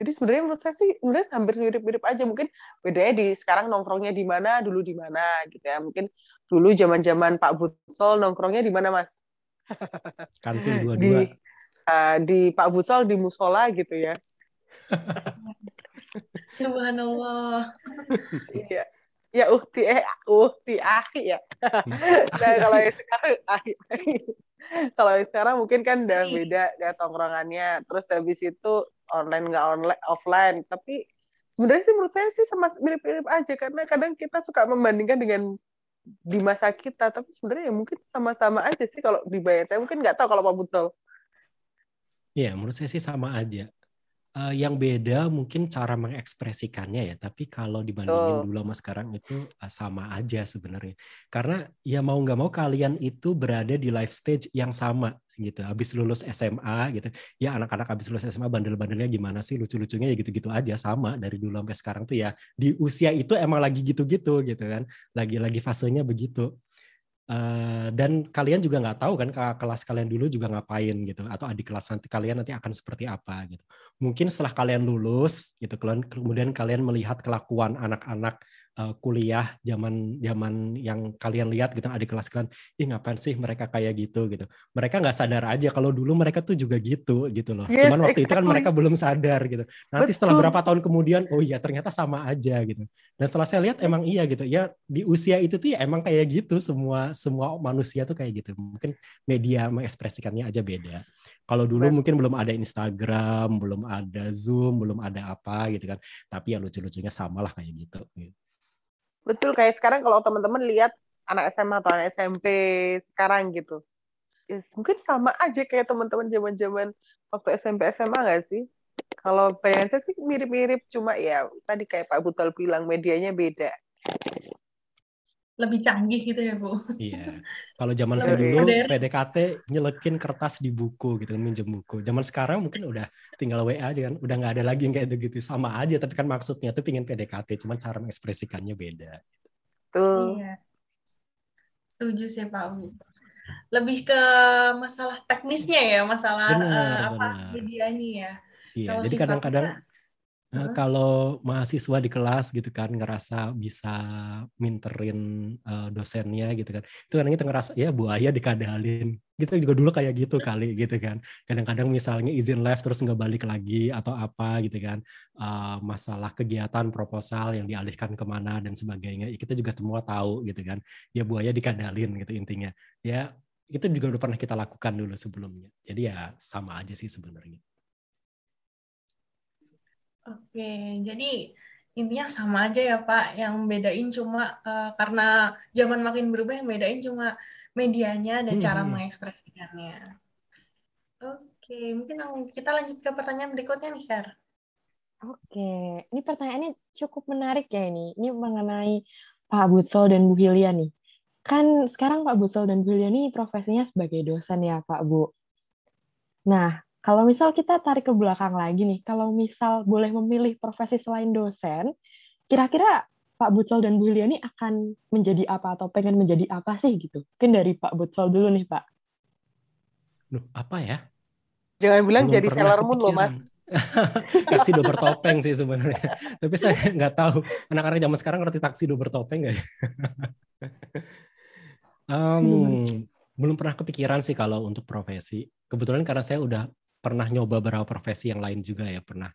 jadi sebenarnya menurut saya sih sebenarnya hampir mirip-mirip aja. Mungkin bedanya di sekarang nongkrongnya di mana dulu di mana gitu ya. Mungkin dulu zaman-zaman Pak Butsol nongkrongnya di mana mas? Kantin dua-dua. Di, uh, di Pak Butsol di musola gitu ya. Subhanallah. Iya. Ya uhti eh uhti ahi ya. Nah kalau yang sekarang ahi, kalau yang sekarang mungkin kan udah beda ya tongkrongannya. Terus habis itu online nggak online offline. Tapi sebenarnya sih menurut saya sih sama mirip-mirip aja karena kadang kita suka membandingkan dengan di masa kita. Tapi sebenarnya ya mungkin sama-sama aja sih kalau dibayar. Saya mungkin nggak tahu kalau Pak Butsol Iya, menurut saya sih sama aja. Uh, yang beda mungkin cara mengekspresikannya ya, tapi kalau dibandingin oh. dulu sama sekarang itu uh, sama aja sebenarnya. Karena ya mau nggak mau kalian itu berada di life stage yang sama gitu. Habis lulus SMA gitu, ya anak-anak habis lulus SMA bandel-bandelnya gimana sih, lucu-lucunya ya gitu-gitu aja sama dari dulu sampai sekarang tuh ya di usia itu emang lagi gitu-gitu gitu kan, lagi-lagi fasenya begitu. Uh, dan kalian juga nggak tahu kan kelas kalian dulu juga ngapain gitu atau adik kelas nanti kalian nanti akan seperti apa gitu. Mungkin setelah kalian lulus gitu kemudian kalian melihat kelakuan anak-anak uh, kuliah zaman zaman yang kalian lihat gitu adik kelas kalian ih ngapain sih mereka kayak gitu? gitu. Mereka nggak sadar aja kalau dulu mereka tuh juga gitu gitu loh. Yes, cuman waktu exactly. itu kan mereka belum sadar gitu. Nanti Betul. setelah berapa tahun kemudian oh iya ternyata sama aja gitu. Dan setelah saya lihat emang iya gitu. Ya di usia itu tuh ya emang kayak gitu. Semua semua manusia tuh kayak gitu. Mungkin media mengekspresikannya aja beda. Kalau dulu Betul. mungkin belum ada Instagram belum ada Zoom belum ada apa gitu kan. Tapi ya lucu-lucunya sama lah kayak gitu, gitu. Betul kayak sekarang kalau teman-teman lihat anak SMA atau anak SMP sekarang gitu. Ya, mungkin sama aja kayak teman-teman zaman-zaman waktu SMP SMA nggak sih? Kalau bayangan saya sih mirip-mirip cuma ya tadi kayak Pak Butal bilang medianya beda. Lebih canggih gitu ya, Bu. Iya. Kalau zaman saya dulu PDKT nyelekin kertas di buku gitu, minjem buku. Zaman sekarang mungkin udah tinggal WA aja kan, udah nggak ada lagi yang kayak gitu. Sama aja, tapi kan maksudnya tuh pingin PDKT, cuman cara mengekspresikannya beda. Tuh. Iya. Setuju sih Pak Bu. Lebih ke masalah teknisnya ya, masalah benar, uh, apa medianya ya. Iya, Kalau jadi kadang-kadang Nah, kalau mahasiswa di kelas gitu kan ngerasa bisa minterin uh, dosennya gitu kan, itu kadang kita ngerasa ya buaya dikadalin. Kita juga dulu kayak gitu kali gitu kan. Kadang-kadang misalnya izin live terus nggak balik lagi atau apa gitu kan, uh, masalah kegiatan proposal yang dialihkan ke mana dan sebagainya, ya kita juga semua tahu gitu kan. Ya buaya dikadalin gitu intinya. Ya itu juga udah pernah kita lakukan dulu sebelumnya. Jadi ya sama aja sih sebenarnya. Oke, jadi intinya sama aja ya Pak. Yang bedain cuma uh, karena zaman makin berubah, yang bedain cuma medianya dan hmm. cara hmm. mengekspresikannya. Oke, mungkin kita lanjut ke pertanyaan berikutnya nih, Kar. Oke, ini pertanyaannya cukup menarik ya ini. Ini mengenai Pak Butsol dan Bu Hilya nih. Kan sekarang Pak Butsol dan Bu Hilya ini profesinya sebagai dosen ya Pak Bu. Nah, kalau misal kita tarik ke belakang lagi nih, kalau misal boleh memilih profesi selain dosen, kira-kira Pak Butsol dan Bu Liani akan menjadi apa atau pengen menjadi apa sih gitu? Mungkin dari Pak Butsol dulu nih Pak. Duh, apa ya? Jangan bilang Belum jadi Sailor Moon loh Mas. taksi do bertopeng sih sebenarnya. Tapi saya nggak tahu anak-anak zaman sekarang ngerti taksi do bertopeng nggak ya? um, belum pernah kepikiran sih kalau untuk profesi. Kebetulan karena saya udah pernah nyoba beberapa profesi yang lain juga ya pernah.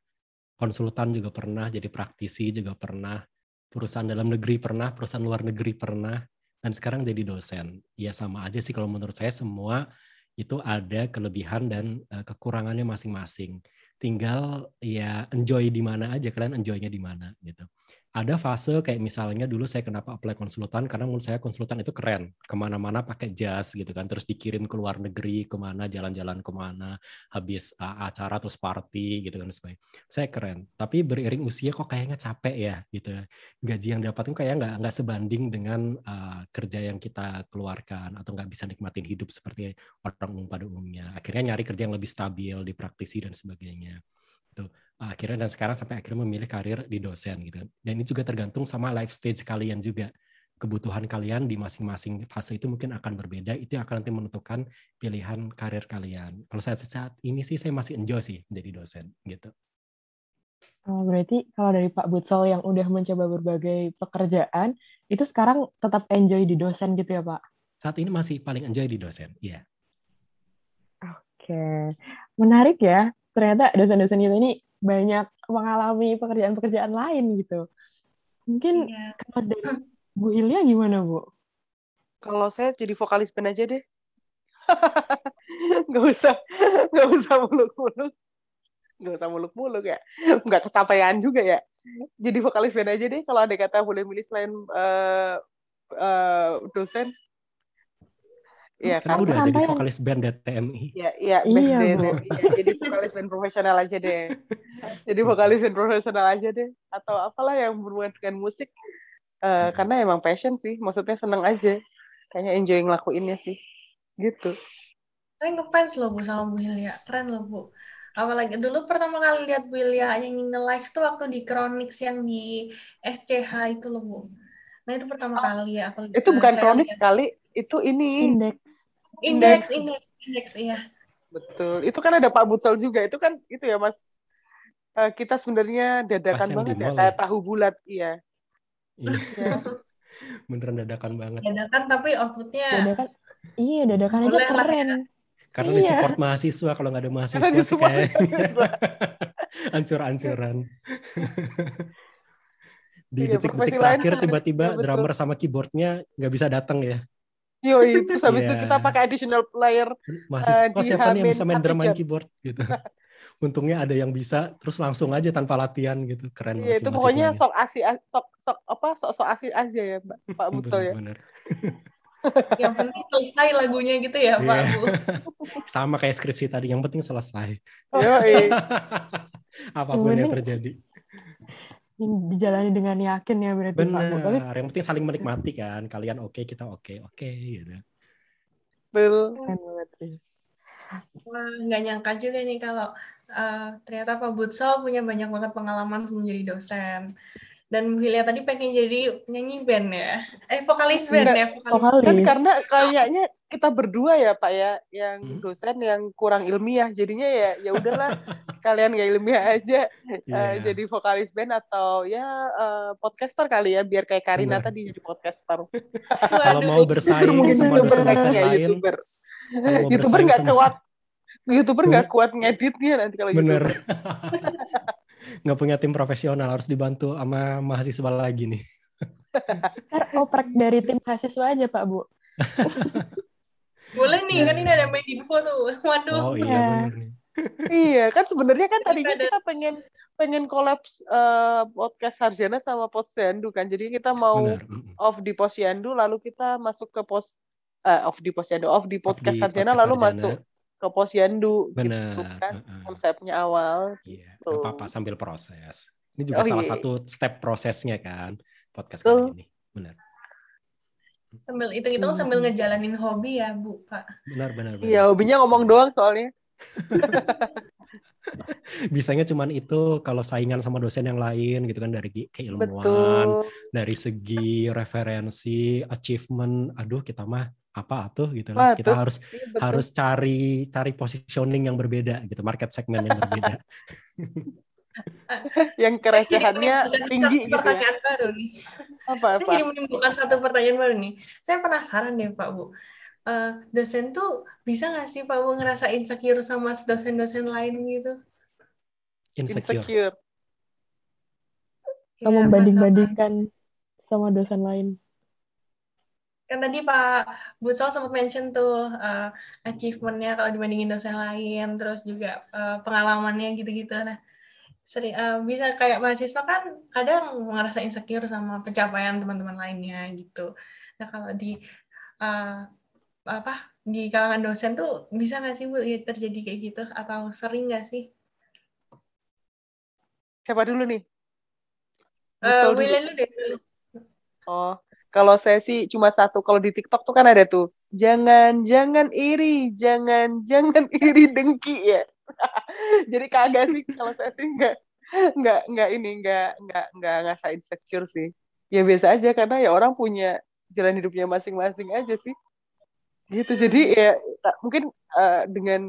Konsultan juga pernah jadi praktisi juga pernah perusahaan dalam negeri pernah perusahaan luar negeri pernah dan sekarang jadi dosen. Ya sama aja sih kalau menurut saya semua itu ada kelebihan dan uh, kekurangannya masing-masing. Tinggal ya enjoy di mana aja kalian enjoynya di mana gitu ada fase kayak misalnya dulu saya kenapa apply konsultan karena menurut saya konsultan itu keren. Ke mana-mana pakai jas gitu kan. Terus dikirim ke luar negeri ke mana jalan-jalan ke mana habis uh, acara terus party gitu kan sebaik saya keren. Tapi beriring usia kok kayaknya capek ya gitu. Gaji yang dapatin kayak nggak nggak sebanding dengan uh, kerja yang kita keluarkan atau nggak bisa nikmatin hidup seperti orang umum pada umumnya. Akhirnya nyari kerja yang lebih stabil di praktisi dan sebagainya gitu. Akhirnya dan sekarang sampai akhirnya memilih karir di dosen gitu. Dan ini juga tergantung sama life stage kalian juga. Kebutuhan kalian di masing-masing fase itu mungkin akan berbeda. Itu yang akan nanti menentukan pilihan karir kalian. Kalau saya saat ini sih saya masih enjoy sih menjadi dosen gitu. Oh, berarti kalau dari Pak Butsol yang udah mencoba berbagai pekerjaan, itu sekarang tetap enjoy di dosen gitu ya Pak? Saat ini masih paling enjoy di dosen, iya. Oke, menarik ya. Ternyata dosen-dosen kita ini banyak mengalami pekerjaan-pekerjaan lain gitu. Mungkin yeah. kalau dari Bu Hilya gimana Bu? Kalau saya jadi vokalis band aja deh. gak usah, gak usah muluk-muluk. Gak usah muluk-muluk ya. Gak kesampaian juga ya. Jadi vokalis band aja deh. Kalau ada kata boleh milih selain uh, uh, dosen. Iya, Kan udah jadi yang- vokalis band DTMI. Iya, iya, Iya. Iya, jadi vokalis band profesional aja deh. Jadi vokalis band profesional aja deh. Atau apalah yang berhubungan dengan musik. Eh, karena emang passion sih, maksudnya seneng aja. Kayaknya enjoy ngelakuinnya sih. Gitu. Saya ngefans loh Bu sama Bu Hilya. Keren loh Bu. Apalagi dulu pertama kali lihat Bu Hilya yang nge-live tuh waktu di Chronix yang di SCH itu loh Bu. Nah itu pertama kali ya aku Oh, Itu bukan saya kronik sekali, itu ini. Indeks. Indeks, indeks, indeks, iya. Betul. Itu kan ada Pak Butsol juga. Itu kan itu ya, Mas. Eh, kita sebenarnya dadakan Pas banget ya, kayak ya? tahu bulat, iya. Iya. Ya. Beneran dadakan banget. Dadakan tapi outputnya Dadakan. Iya, dadakan aja Boleh lah ya. keren. Karena Iya. di support mahasiswa, kalau nggak ada mahasiswa Karena sih disupport kayak mahasiswa. ancur-ancuran. Di Iya, detik-detik terakhir harus- tiba-tiba iya, betul. drummer sama keyboardnya nggak bisa datang ya. Yoi, terus habis itu Iya. kita pakai additional player. Mahasiswa Eh, siapa nih yang bisa main drum main keyboard gitu. Untungnya ada yang bisa, terus langsung aja tanpa latihan gitu. Keren Iya, banget itu pokoknya sok asi sok sok apa sok sok asi aja ya, Pak Butsol ya. Bener-bener. yang penting selesai lagunya gitu ya Pak Iya. Bu. Sama kayak skripsi tadi, yang penting selesai. Yoi. Apa pun yang terjadi. Dijalani dengan yakin ya berarti Pak Benar. Yang penting saling menikmati kan. Kalian oke, kita oke, oke gitu. Betul. Wah, nggak nyangka juga nih kalau eh, ternyata Pak Butsol punya banyak banget pengalaman sebelum jadi dosen. Dan Bu Hilya tadi pengen jadi penyanyi band ya? Eh, vokalis band Enggak, ya? Vokalis. Vokalis. Kan karena kayaknya kita berdua ya Pak ya, yang Hmm. dosen yang kurang ilmiah, jadinya ya ya udahlah kalian nggak ilmiah aja, eh, Iya. jadi vokalis band atau ya eh, podcaster kali ya, biar kayak Karina Bener. tadi jadi podcaster. Kalau mau bersaing sama dosen-dosen ya, lain, youtuber. kalau mau youtuber nggak sama- kuat, youtuber nggak kuat ngeditnya nanti kalau bener. youtuber. Nggak punya tim profesional, harus dibantu sama mahasiswa lagi nih. Ntar oprek dari tim mahasiswa aja Pak Bu. Boleh nih, kan ini ada main info tuh. Waduh. Oh iya Iya. bener nih. Iya kan sebenarnya kan tadinya Ada- kita pengen pengen kolaps eh, podcast Sarjana sama Posyandu kan, jadi kita mau Bener. off di Posyandu lalu kita masuk ke pos eh, off di Posyandu off di Off podcast di Sarjana podcast lalu Sarjana. masuk ke Posyandu Bener. gitu kan konsepnya awal Iya, nggak Tuh. apa-apa sambil proses. Ini juga Oh, salah iya. satu step prosesnya kan podcast kali ini. Benar, Sambil hitung-hitung Hmm. sambil ngejalanin hobi ya, Bu, Pak. benar, benar. benar. iya hobinya ngomong doang soalnya Bisanya cuman itu kalau saingan sama dosen yang lain gitu kan dari keilmuan, betul dari segi referensi, achievement. Aduh, kita mah apa tuh gitu lah. Kita tuh. harus Iya, betul. harus cari cari positioning yang berbeda gitu, market segmen yang berbeda. yang kerecehannya Jadi tinggi gitu ya pertanyaan baru nih. apa Saya apa jadi menimbulkan satu pertanyaan baru nih. Saya penasaran deh, Pak Bu. Eh, dosen tuh bisa nggak sih Pak Bu ngerasa insecure sama dosen-dosen lain gitu? Insecure. insecure Atau Ya, membanding-bandingkan sama dosen lain. Kan tadi Pak Butsol sempat mention tuh eh, achievement-nya kalau dibandingin dosen lain, terus juga eh, pengalamannya gitu-gitu. Nah, seri, eh, bisa kayak mahasiswa kan kadang ngerasa insecure sama pencapaian teman-teman lainnya gitu. Nah, kalau di eh, apa di kalangan dosen tuh bisa nggak sih Bu ya, terjadi kayak gitu atau sering nggak sih? siapa dulu nih Butsol dulu. William lu deh dulu. Oh, kalau saya sih cuma satu. Kalau di TikTok tuh kan ada tuh, jangan jangan iri, jangan jangan iri dengki ya. Jadi kagak sih kalau saya sih nggak nggak nggak ini nggak nggak nggak ngerasa insecure sih. Ya biasa aja karena ya orang punya jalan hidupnya masing-masing aja sih. Gitu. Jadi ya tak- mungkin eh, dengan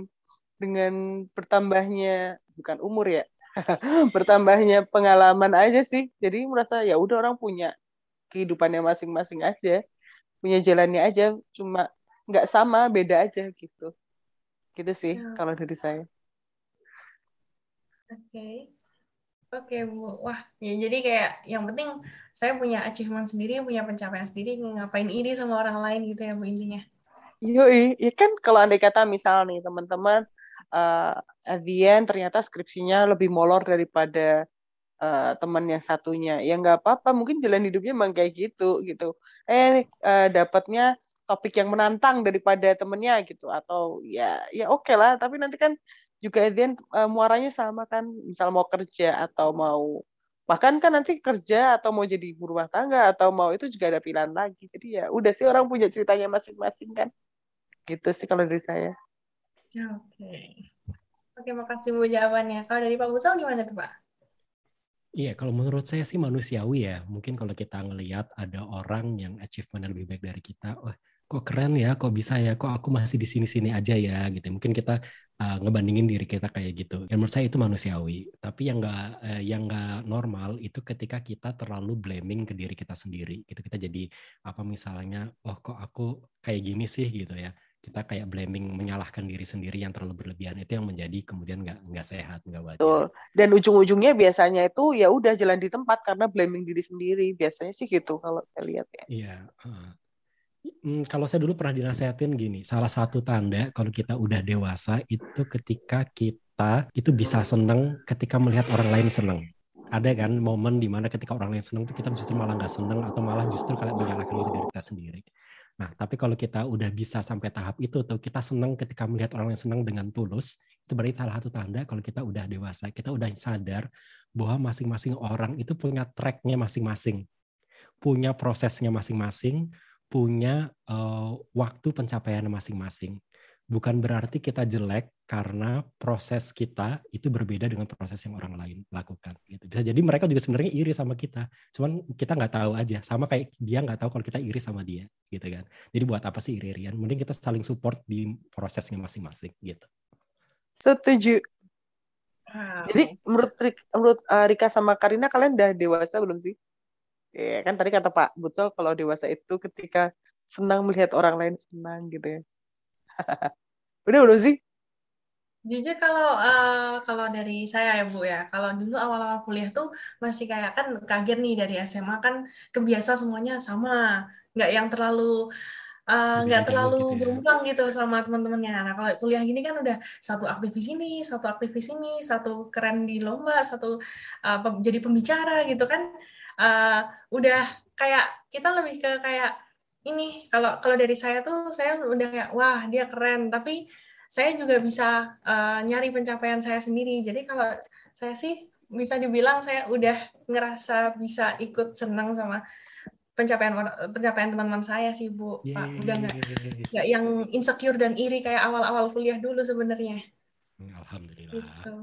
dengan bertambahnya bukan umur ya, bertambahnya pengalaman aja sih. Jadi merasa ya udah orang punya kehidupannya masing-masing aja, punya jalannya aja, cuma nggak sama, beda aja gitu. Gitu sih Ya. kalau dari saya. Oke. Oke, Bu. Wah, ya jadi kayak yang penting saya punya achievement sendiri, punya pencapaian sendiri, ngapain iri sama orang lain gitu ya, Bu, intinya. Yoi, ya kan kalau andai kata misal nih teman-teman uh, at the end ternyata skripsinya lebih molor daripada uh, teman yang satunya, ya nggak apa-apa, mungkin jalan hidupnya emang kayak gitu gitu. Eh uh, dapatnya topik yang menantang daripada temennya gitu. Atau ya ya oke okay lah. Tapi nanti kan juga Edian uh, muaranya sama kan. Misal mau kerja atau mau bahkan kan nanti kerja atau mau jadi ibu rumah tangga atau mau itu juga ada pilihan lagi. Jadi ya udah sih orang punya ceritanya masing-masing kan. Gitu sih kalau dari saya. Oke. Okay. oke makasih bu jawabannya. Kalau dari Pak Busal gimana tuh Pak? Iya, kalau menurut saya sih manusiawi ya. Mungkin kalau kita ngelihat ada orang yang achievement lebih baik dari kita, oh kok keren ya, kok bisa ya, kok aku masih di sini-sini aja ya, gitu. Mungkin kita uh, ngebandingin diri kita kayak gitu. Dan menurut saya itu manusiawi. Tapi yang nggak uh, yang nggak normal itu ketika kita terlalu blaming ke diri kita sendiri. Gitu kita jadi apa misalnya, oh kok aku kayak gini sih gitu ya kita kayak blaming menyalahkan diri sendiri yang terlalu berlebihan itu yang menjadi kemudian nggak nggak sehat nggak wajar. Betul. Dan ujung-ujungnya biasanya itu ya udah jalan di tempat karena blaming diri sendiri biasanya sih gitu kalau saya lihat ya. Iya. Uh. Kalau saya dulu pernah dinasehatin gini, salah satu tanda kalau kita udah dewasa itu ketika kita itu bisa seneng ketika melihat orang lain seneng ada kan momen di mana ketika orang lain seneng itu kita justru malah nggak seneng atau malah justru kayak menyalahkan diri dari kita sendiri. Nah, tapi kalau kita udah bisa sampai tahap itu, tuh kita senang ketika melihat orang yang senang dengan tulus, itu berarti salah satu tanda kalau kita udah dewasa, kita udah sadar bahwa masing-masing orang itu punya tracknya masing-masing, punya prosesnya masing-masing, punya uh, waktu pencapaian masing-masing bukan berarti kita jelek karena proses kita itu berbeda dengan proses yang orang lain lakukan. Gitu. Bisa jadi mereka juga sebenarnya iri sama kita, cuman kita nggak tahu aja. Sama kayak dia nggak tahu kalau kita iri sama dia, gitu kan. Jadi buat apa sih iri-irian? Mending kita saling support di prosesnya masing-masing, gitu. Setuju. Wow. Jadi menurut menurut uh, Rika sama Karina kalian udah dewasa belum sih? Ya kan tadi kata Pak Bucol kalau dewasa itu ketika senang melihat orang lain senang gitu ya. Udah udah sih? Jujur kalau uh, kalau dari saya ya Bu ya, kalau dulu awal-awal kuliah tuh masih kayak kan kaget nih dari SMA kan kebiasa semuanya sama, nggak yang terlalu uh, nggak terlalu gitu ya. gitu sama teman-temannya. Nah kalau kuliah gini kan udah satu aktivis ini, satu aktivis ini, satu keren di lomba, satu uh, jadi pembicara gitu kan, uh, udah kayak kita lebih ke kayak ini kalau kalau dari saya tuh saya udah kayak wah dia keren. Tapi saya juga bisa uh, nyari pencapaian saya sendiri. Jadi kalau saya sih bisa dibilang saya udah ngerasa bisa ikut senang sama pencapaian pencapaian teman-teman saya sih bu. Yeah. pak udah nggak nggak yang insecure dan iri kayak awal-awal kuliah dulu sebenarnya. Alhamdulillah. Gitu.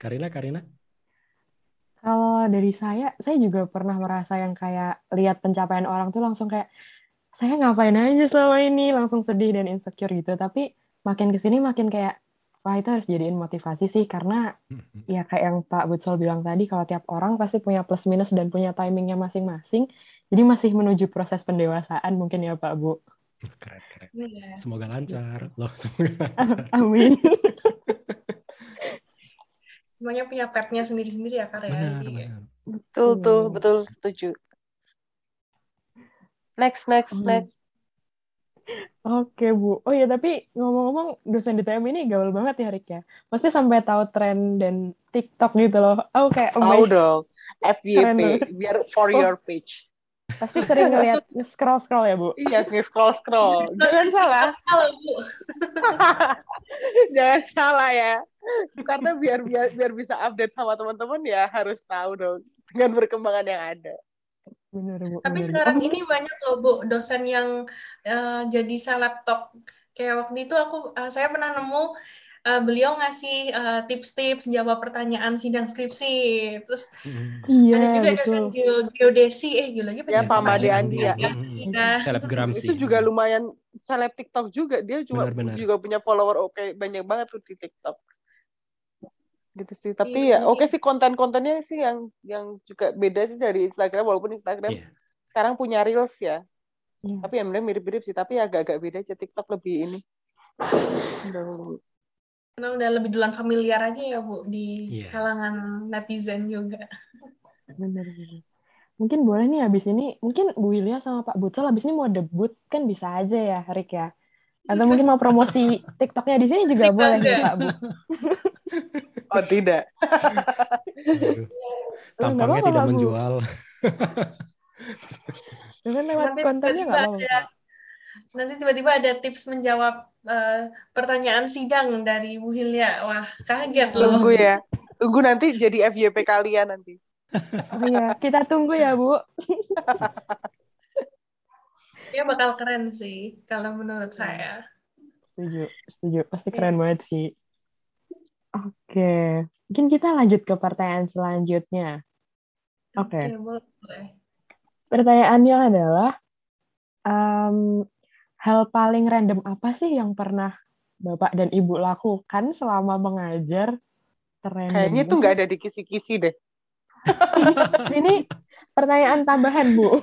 Karina Karina kalau dari saya, saya juga pernah merasa yang kayak lihat pencapaian orang tuh langsung kayak saya ngapain aja selama ini, langsung sedih dan insecure gitu. Tapi makin ke sini makin kayak wah itu harus jadiin motivasi sih karena ya kayak yang Pak Butsol bilang tadi kalau tiap orang pasti punya plus minus dan punya timingnya masing-masing. Jadi masih menuju proses pendewasaan mungkin ya Pak Bu. Keren, keren. Iya. Semoga lancar loh, semoga lancar. Amin. Semuanya punya petnya sendiri-sendiri ya Kak Benar, benar. Betul tuh, betul setuju. Next, next, hmm. next. Oke Bu. Oh ya tapi ngomong-ngomong dosen di TM ini gaul banget ya Rik ya. Pasti sampai tahu tren dan TikTok gitu loh. Oh kayak Tahu dong. FYP biar for oh. your page. Pasti sering ngeliat scroll scroll ya Bu? Iya, scroll scroll. Jangan salah. Salah Bu. Jangan salah ya. Karena biar biar biar bisa update sama teman-teman ya harus tahu dong dengan perkembangan yang ada. Benar, Bu. Tapi benar. sekarang ini banyak loh Bu dosen yang uh, jadi laptop. Kayak waktu itu aku uh, saya pernah nemu uh, beliau ngasih uh, tips-tips jawab pertanyaan sidang skripsi. Terus iya, ada juga betul. dosen geodesi, eh geologi ya Pak Made Andi ya. Selebgram sih. Itu juga lumayan seleb TikTok juga. Dia juga benar, benar. juga punya follower oke okay, banyak banget tuh di TikTok. Gitu sih. Tapi ya oke okay sih konten-kontennya sih yang yang juga beda sih dari Instagram walaupun Instagram yeah. sekarang punya Reels ya. Yeah. Tapi yang mirip-mirip sih, tapi agak-agak beda aja TikTok lebih ini. Karena udah lebih duluan familiar aja ya Bu di yeah. kalangan netizen juga. Benar benar. Mungkin boleh nih habis ini, mungkin Bu Wilya sama Pak Butsal habis ini mau debut kan bisa aja ya, Rik ya. Atau mungkin mau promosi TikToknya di sini juga boleh ya, Pak Bu. Oh tidak. Tampangnya tidak menjual. Dengan lewat kontennya nggak apa-apa. Nanti tiba-tiba ada tips menjawab eh, pertanyaan sidang dari Bu Hilya. Wah, kaget loh. Tunggu ya. Tunggu nanti jadi FYP kalian nanti. Oh iya, kita tunggu ya, Bu. Dia bakal keren sih kalau menurut saya. Setuju, setuju. Pasti keren banget sih. Oke, mungkin kita lanjut ke pertanyaan selanjutnya. Oke, Oke, boleh. boleh. pertanyaannya adalah em, hal paling random apa sih yang pernah Bapak dan Ibu lakukan selama mengajar? Terrandom Kayaknya itu nggak ada di kisi-kisi deh. Ini pertanyaan tambahan, Bu.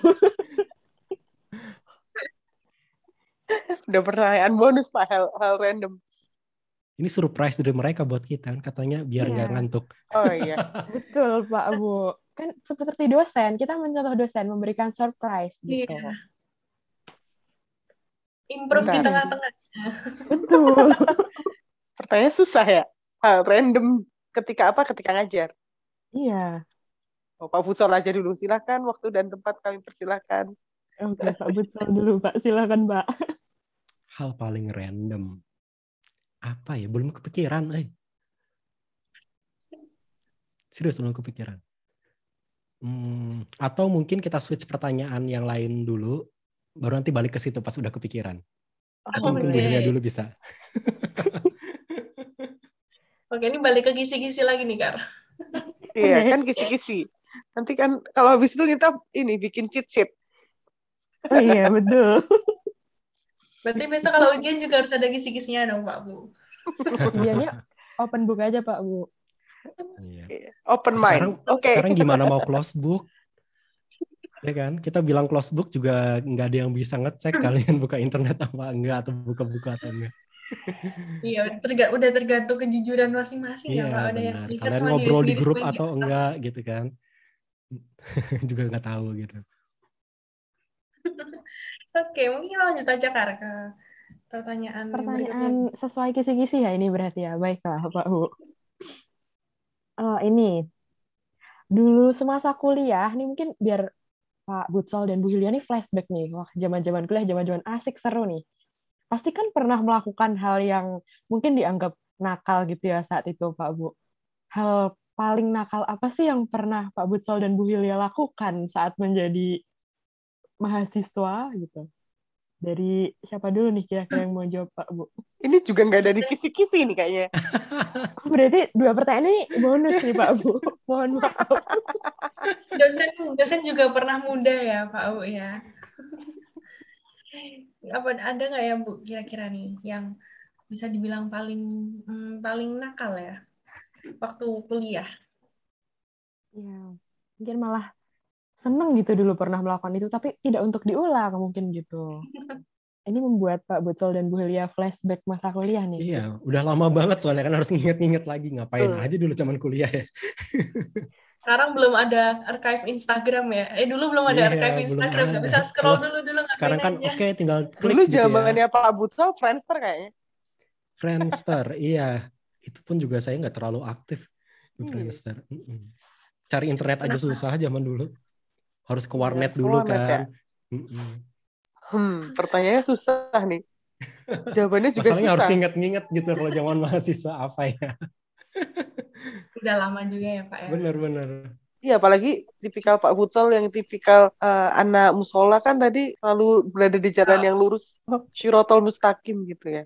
Udah pertanyaan bonus Pak, hal, hal random. Ini surprise dari mereka buat kita kan katanya biar nggak Iya. ngantuk. Oh iya. Betul, Pak Bu. Kan seperti dosen, kita mencontoh dosen memberikan surprise gitu. Iya. Improve di Bentar. tengah-tengah. Betul. Pertanyaan susah ya. Hal random ketika apa? Ketika ngajar. Iya. Oh, Pak Futsal aja dulu. Silahkan waktu dan tempat kami persilahkan. Oke, Pak Butsal dulu, Pak. Silakan, Pak. Hal paling random. Apa ya? Belum kepikiran, eh. Serius belum kepikiran. Hmm, atau mungkin kita switch pertanyaan yang lain dulu, baru nanti balik ke situ pas udah kepikiran. Atau mungkin Bu Oke. Hilya dulu bisa. Oke, ini balik ke kisi-kisi lagi nih, Kar. Iya, kan kisi-kisi. Nanti kan kalau habis itu kita ini bikin cheat sheet. Oh iya, betul. Berarti besok kalau ujian juga harus ada kisi-kisinya dong, Pak Bu. Ujiannya open book aja, Pak Bu. Iya. Open Sekarang, mind. Oke. sekarang gimana mau close book? Ya kan, kita bilang close book juga nggak ada yang bisa ngecek kalian buka internet apa enggak atau buka buku atau enggak. Iya, terga- udah tergantung kejujuran masing-masing ya, Iya Pak. Ada yang Kalian ngobrol di grup atau enggak gitu kan? juga nggak tahu gitu. Oke, mungkin kita lanjut aja, Kar, ke pertanyaan, yang berikutnya. Pertanyaan sesuai kisi-kisi ya ini berarti ya. Baiklah, Pak Bu. Eh, ini. Dulu semasa kuliah, ini mungkin biar Pak Butsal dan Bu Hilya nih flashback nih. Wah, zaman-zaman kuliah, zaman-zaman asik, seru nih. Pasti kan pernah melakukan hal yang mungkin dianggap nakal gitu ya saat itu, Pak Bu. Hal paling nakal apa sih yang pernah Pak Butsal dan Bu Hilya lakukan saat menjadi mahasiswa gitu? Dari siapa dulu nih kira-kira yang mau jawab, Pak Bu? Ini juga nggak ada di kisi-kisi nih kayaknya. Berarti dua pertanyaan ini bonus nih Pak Bu. Mohon maaf. Dosen, dosen juga pernah muda ya, Pak Bu ya. Apa ada nggak ya, Bu, kira-kira nih yang bisa dibilang paling hmm, paling nakal ya waktu kuliah? Ya, mungkin malah seneng gitu dulu pernah melakukan itu, tapi tidak untuk diulang mungkin gitu. Ini membuat Pak Butsal dan Bu Hilya flashback masa kuliah nih. Iya, udah lama banget soalnya kan harus nginget-nginget lagi ngapain Betul. aja dulu zaman kuliah ya. Sekarang belum ada archive Instagram ya. Eh dulu belum ada Iya, archive Instagram, nggak ada. bisa scroll Kalau dulu dulu Sekarang kan oke tinggal klik Dulu gitu ya. zamannya Pak Butsal, Friendster kayaknya. Friendster, iya. Itu pun juga saya nggak terlalu aktif di Iya. Friendster. Cari internet aja Kenapa? susah zaman dulu. Harus ke Iya, warnet harus ke dulu warnet ya. kan. Mm-mm. Hmm, pertanyaannya susah nih. Jawabannya juga Masalahnya harus susah. inget-inget gitu kalau zaman mahasiswa apa ya. Udah lama juga ya, Pak ya. Bener-bener. Iya, apalagi tipikal Pak Futsal yang tipikal eh, anak musola kan tadi selalu berada di jalan yang lurus, syirotol mustaqim gitu ya.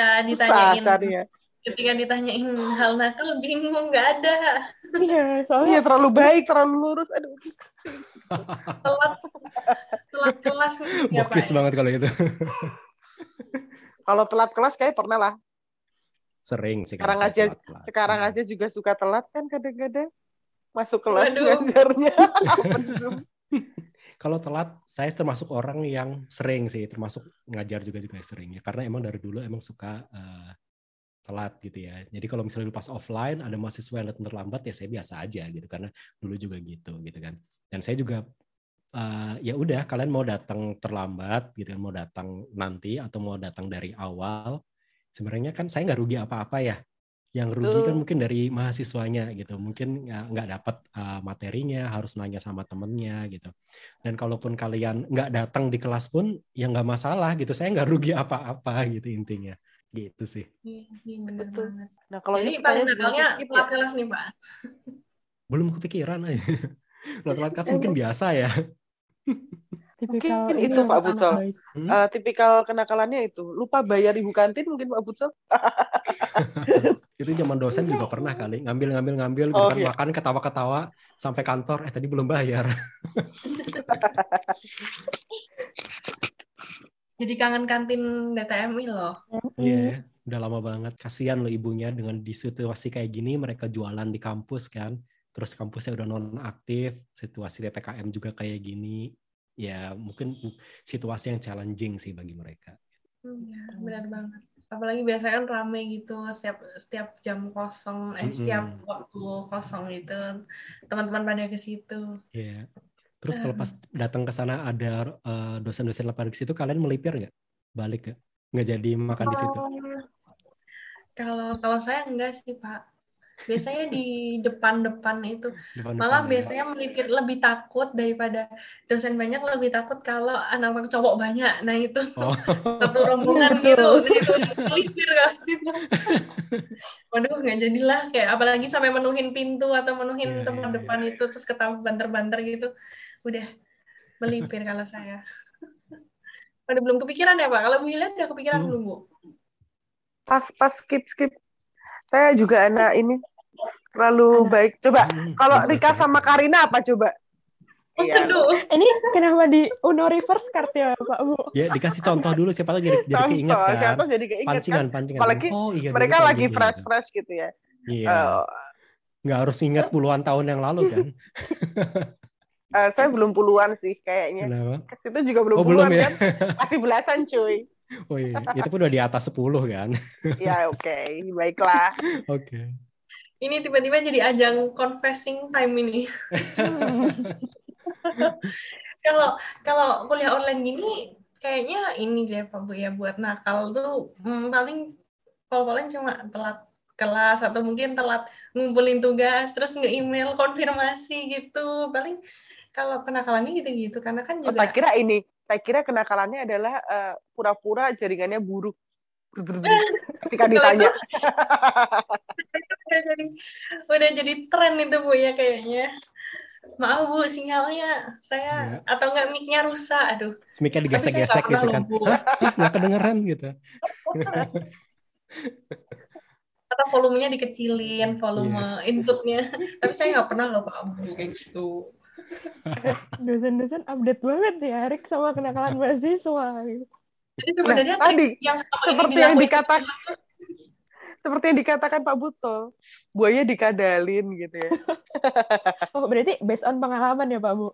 Ya, Susah ditanyain carinya. ketika ditanyain hal nakal bingung nggak ada Iya, soalnya Iya, terlalu baik, terlalu lurus. Aduh, telat telat kelas ya Pak. Bokis banget kalau itu. kalau telat kelas kayak pernah lah. Sering sih. Sekarang aja, sekarang Hmm. aja juga suka telat kan kadang-kadang. Masuk kelas ngajarnya. Kalau telat, saya termasuk orang yang sering sih, termasuk ngajar juga juga sering ya. Karena emang dari dulu emang suka eh, telat gitu ya. Jadi kalau misalnya pas offline ada mahasiswa yang datang terlambat ya saya biasa aja gitu karena dulu juga gitu gitu kan. Dan saya juga eh, ya udah kalian mau datang terlambat gitu kan, mau datang nanti atau mau datang dari awal, sebenarnya kan saya nggak rugi apa-apa ya. yang rugi kan mungkin dari mahasiswanya gitu. Mungkin nggak dapat uh, materinya harus nanya sama temennya gitu. Dan kalaupun kalian nggak datang di kelas pun ya nggak masalah gitu. Saya nggak rugi apa-apa gitu intinya. Gitu sih. Iya, iya benar banget. Nah kalau jadi paling nakalnya telat kelas nih pak belum kepikiran aja. Telat kelas mungkin biasa ya tipikal mungkin itu Pak Butsol. Hmm? Uh, tipikal kenakalannya itu lupa bayar ibu kantin mungkin Pak Butsol. itu zaman dosen juga pernah kali ngambil ngambil ngambil gitu oh, kan iya. makan ketawa ketawa sampai kantor eh tadi belum bayar. Jadi kangen kantin DTMI loh. Iya, yeah, udah lama banget. Kasihan loh ibunya dengan di situasi kayak gini mereka jualan di kampus kan. Terus kampusnya udah non aktif, situasi PPKM juga kayak gini ya mungkin situasi yang challenging sih bagi mereka. Ya, benar banget. Apalagi biasanya kan rame gitu setiap setiap jam kosong, eh, mm -hmm. setiap waktu kosong itu teman-teman pada ke situ. Iya. Yeah. Terus kalau pas datang ke sana ada uh, dosen-dosen lapar di situ, kalian melipir nggak? Balik nggak? Nggak jadi makan di situ? Kalau kalau saya enggak sih Pak biasanya di depan-depan itu depan malah ya. biasanya melipir lebih takut daripada dosen banyak lebih takut kalau anak-anak cowok banyak nah itu oh. satu rombongan gitu nah itu melipir kan waduh nggak jadilah kayak apalagi sampai menuhin pintu atau menuhin yeah, tempat yeah, depan yeah. itu terus ketawa banter-banter gitu udah melipir kalau saya Udah belum kepikiran ya Pak? Kalau Bu udah kepikiran belum Bu? Pas pas skip skip saya juga anak ini terlalu baik. Coba kalau Rika sama Karina apa coba? Oh, iya. Ini kenapa di Uno reverse card ya Pak Bu? Ya dikasih contoh dulu siapa tahu jadi jadi keinget kan. Contoh jadi keinget pancingan, kan. Pancingan. Apalagi oh, iya, mereka lagi fresh fresh gitu ya. Iya. Uh, Nggak harus ingat puluhan tahun yang lalu kan. uh, saya belum puluhan sih kayaknya. Kenapa? Itu juga belum oh, puluhan belum, ya? kan. Masih belasan cuy. Oh iya, itu pun udah di atas 10 kan. ya oke, okay. baiklah. Oke. Okay ini tiba-tiba jadi ajang confessing time ini. Kalau kalau kuliah online gini kayaknya ini deh Pak Bu ya buat nakal tuh hmm, paling kalau paling cuma telat kelas atau mungkin telat ngumpulin tugas terus nge-email konfirmasi gitu. Paling kalau kenakalannya gitu-gitu karena kan juga oh, saya kira ini saya kira kenakalannya adalah uh, pura-pura jaringannya buruk ketika ditanya. udah jadi udah jadi tren itu bu ya kayaknya. Maaf bu, sinyalnya saya ya. atau enggak mic-nya rusak, aduh. Mic-nya digesek-gesek gitu kan. Hah? Nggak kedengeran gitu. atau volumenya dikecilin, volume yeah. inputnya. Tapi saya nggak pernah loh Pak Bu kayak gitu. Dosen-dosen update banget ya, Rick sama kenakalan mahasiswa. Jadi sebenarnya nah, tadi yang seperti yang dikatakan seperti yang dikatakan Pak Butso, buaya dikadalin gitu ya. oh, berarti based on pengalaman ya Pak Bu?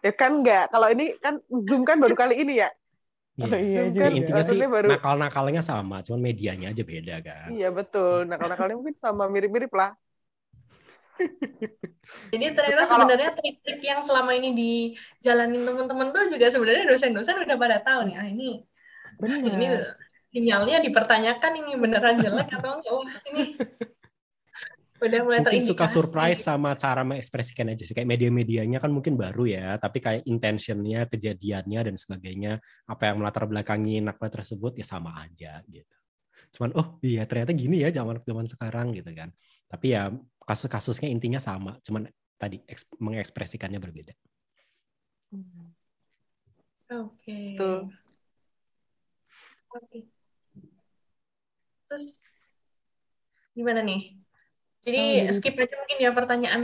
Ya kan enggak. Kalau ini kan Zoom kan baru kali ini ya. Iya, oh, iya kan, intinya sih baru... nakal-nakalnya sama, cuman medianya aja beda kan. Iya betul, nakal-nakalnya mungkin sama mirip-mirip lah. Jadi ternyata sebenarnya trik-trik yang selama ini dijalanin teman-teman tuh juga sebenarnya dosen-dosen udah pada tahu nih, ah ini Benar. ini sinyalnya dipertanyakan ini beneran jelek atau enggak? Wah ini udah mulai mungkin suka surprise sama cara mengekspresikan aja sih. Kayak media-medianya kan mungkin baru ya tapi kayak intentionnya kejadiannya dan sebagainya apa yang melatar belakangi nakla tersebut ya sama aja gitu. Cuman oh iya ternyata gini ya zaman zaman sekarang gitu kan. Tapi ya kasus-kasusnya intinya sama cuman tadi mengekspresikannya berbeda. Oke. Okay. oke okay. Terus gimana nih? Jadi oh, skip aja mungkin ya pertanyaan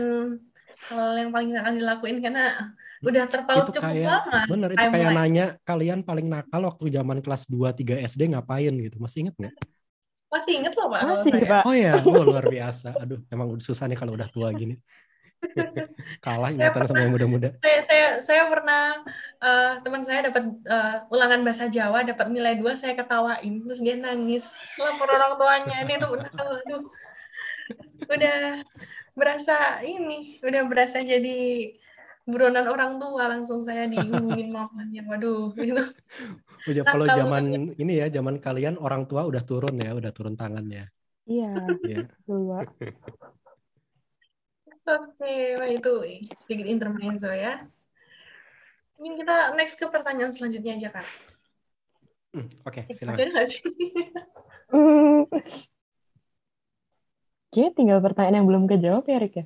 hal yang paling akan dilakuin karena udah terpaut itu cukup kayak, lama. Bener, itu kayak nanya kalian paling nakal waktu zaman kelas 2 3 SD ngapain gitu. Masih inget nggak? Masih inget loh Pak. Masih, Pak. Oh ya, oh, luar biasa. Aduh, emang susah nih kalau udah tua gini. kalah ingatan sama yang muda-muda. Saya, saya saya pernah uh, teman saya dapat uh, ulangan bahasa Jawa dapat nilai dua saya ketawain terus dia nangis lapor orang tuanya ini tuh aduh udah berasa ini udah berasa jadi buronan orang tua langsung saya dihubungin mamanya waduh gitu. Udah, kalau zaman ini ya zaman kalian orang tua udah turun ya udah turun tangannya. Iya, Iya. Oke, wah, itu sedikit intermezzo ya. Mungkin kita next ke pertanyaan selanjutnya aja, Kak. Hmm, Oke, Eh, silakan. Ada nggak sih? Hmm. Kayaknya tinggal pertanyaan yang belum kejawab ya, Rik ya?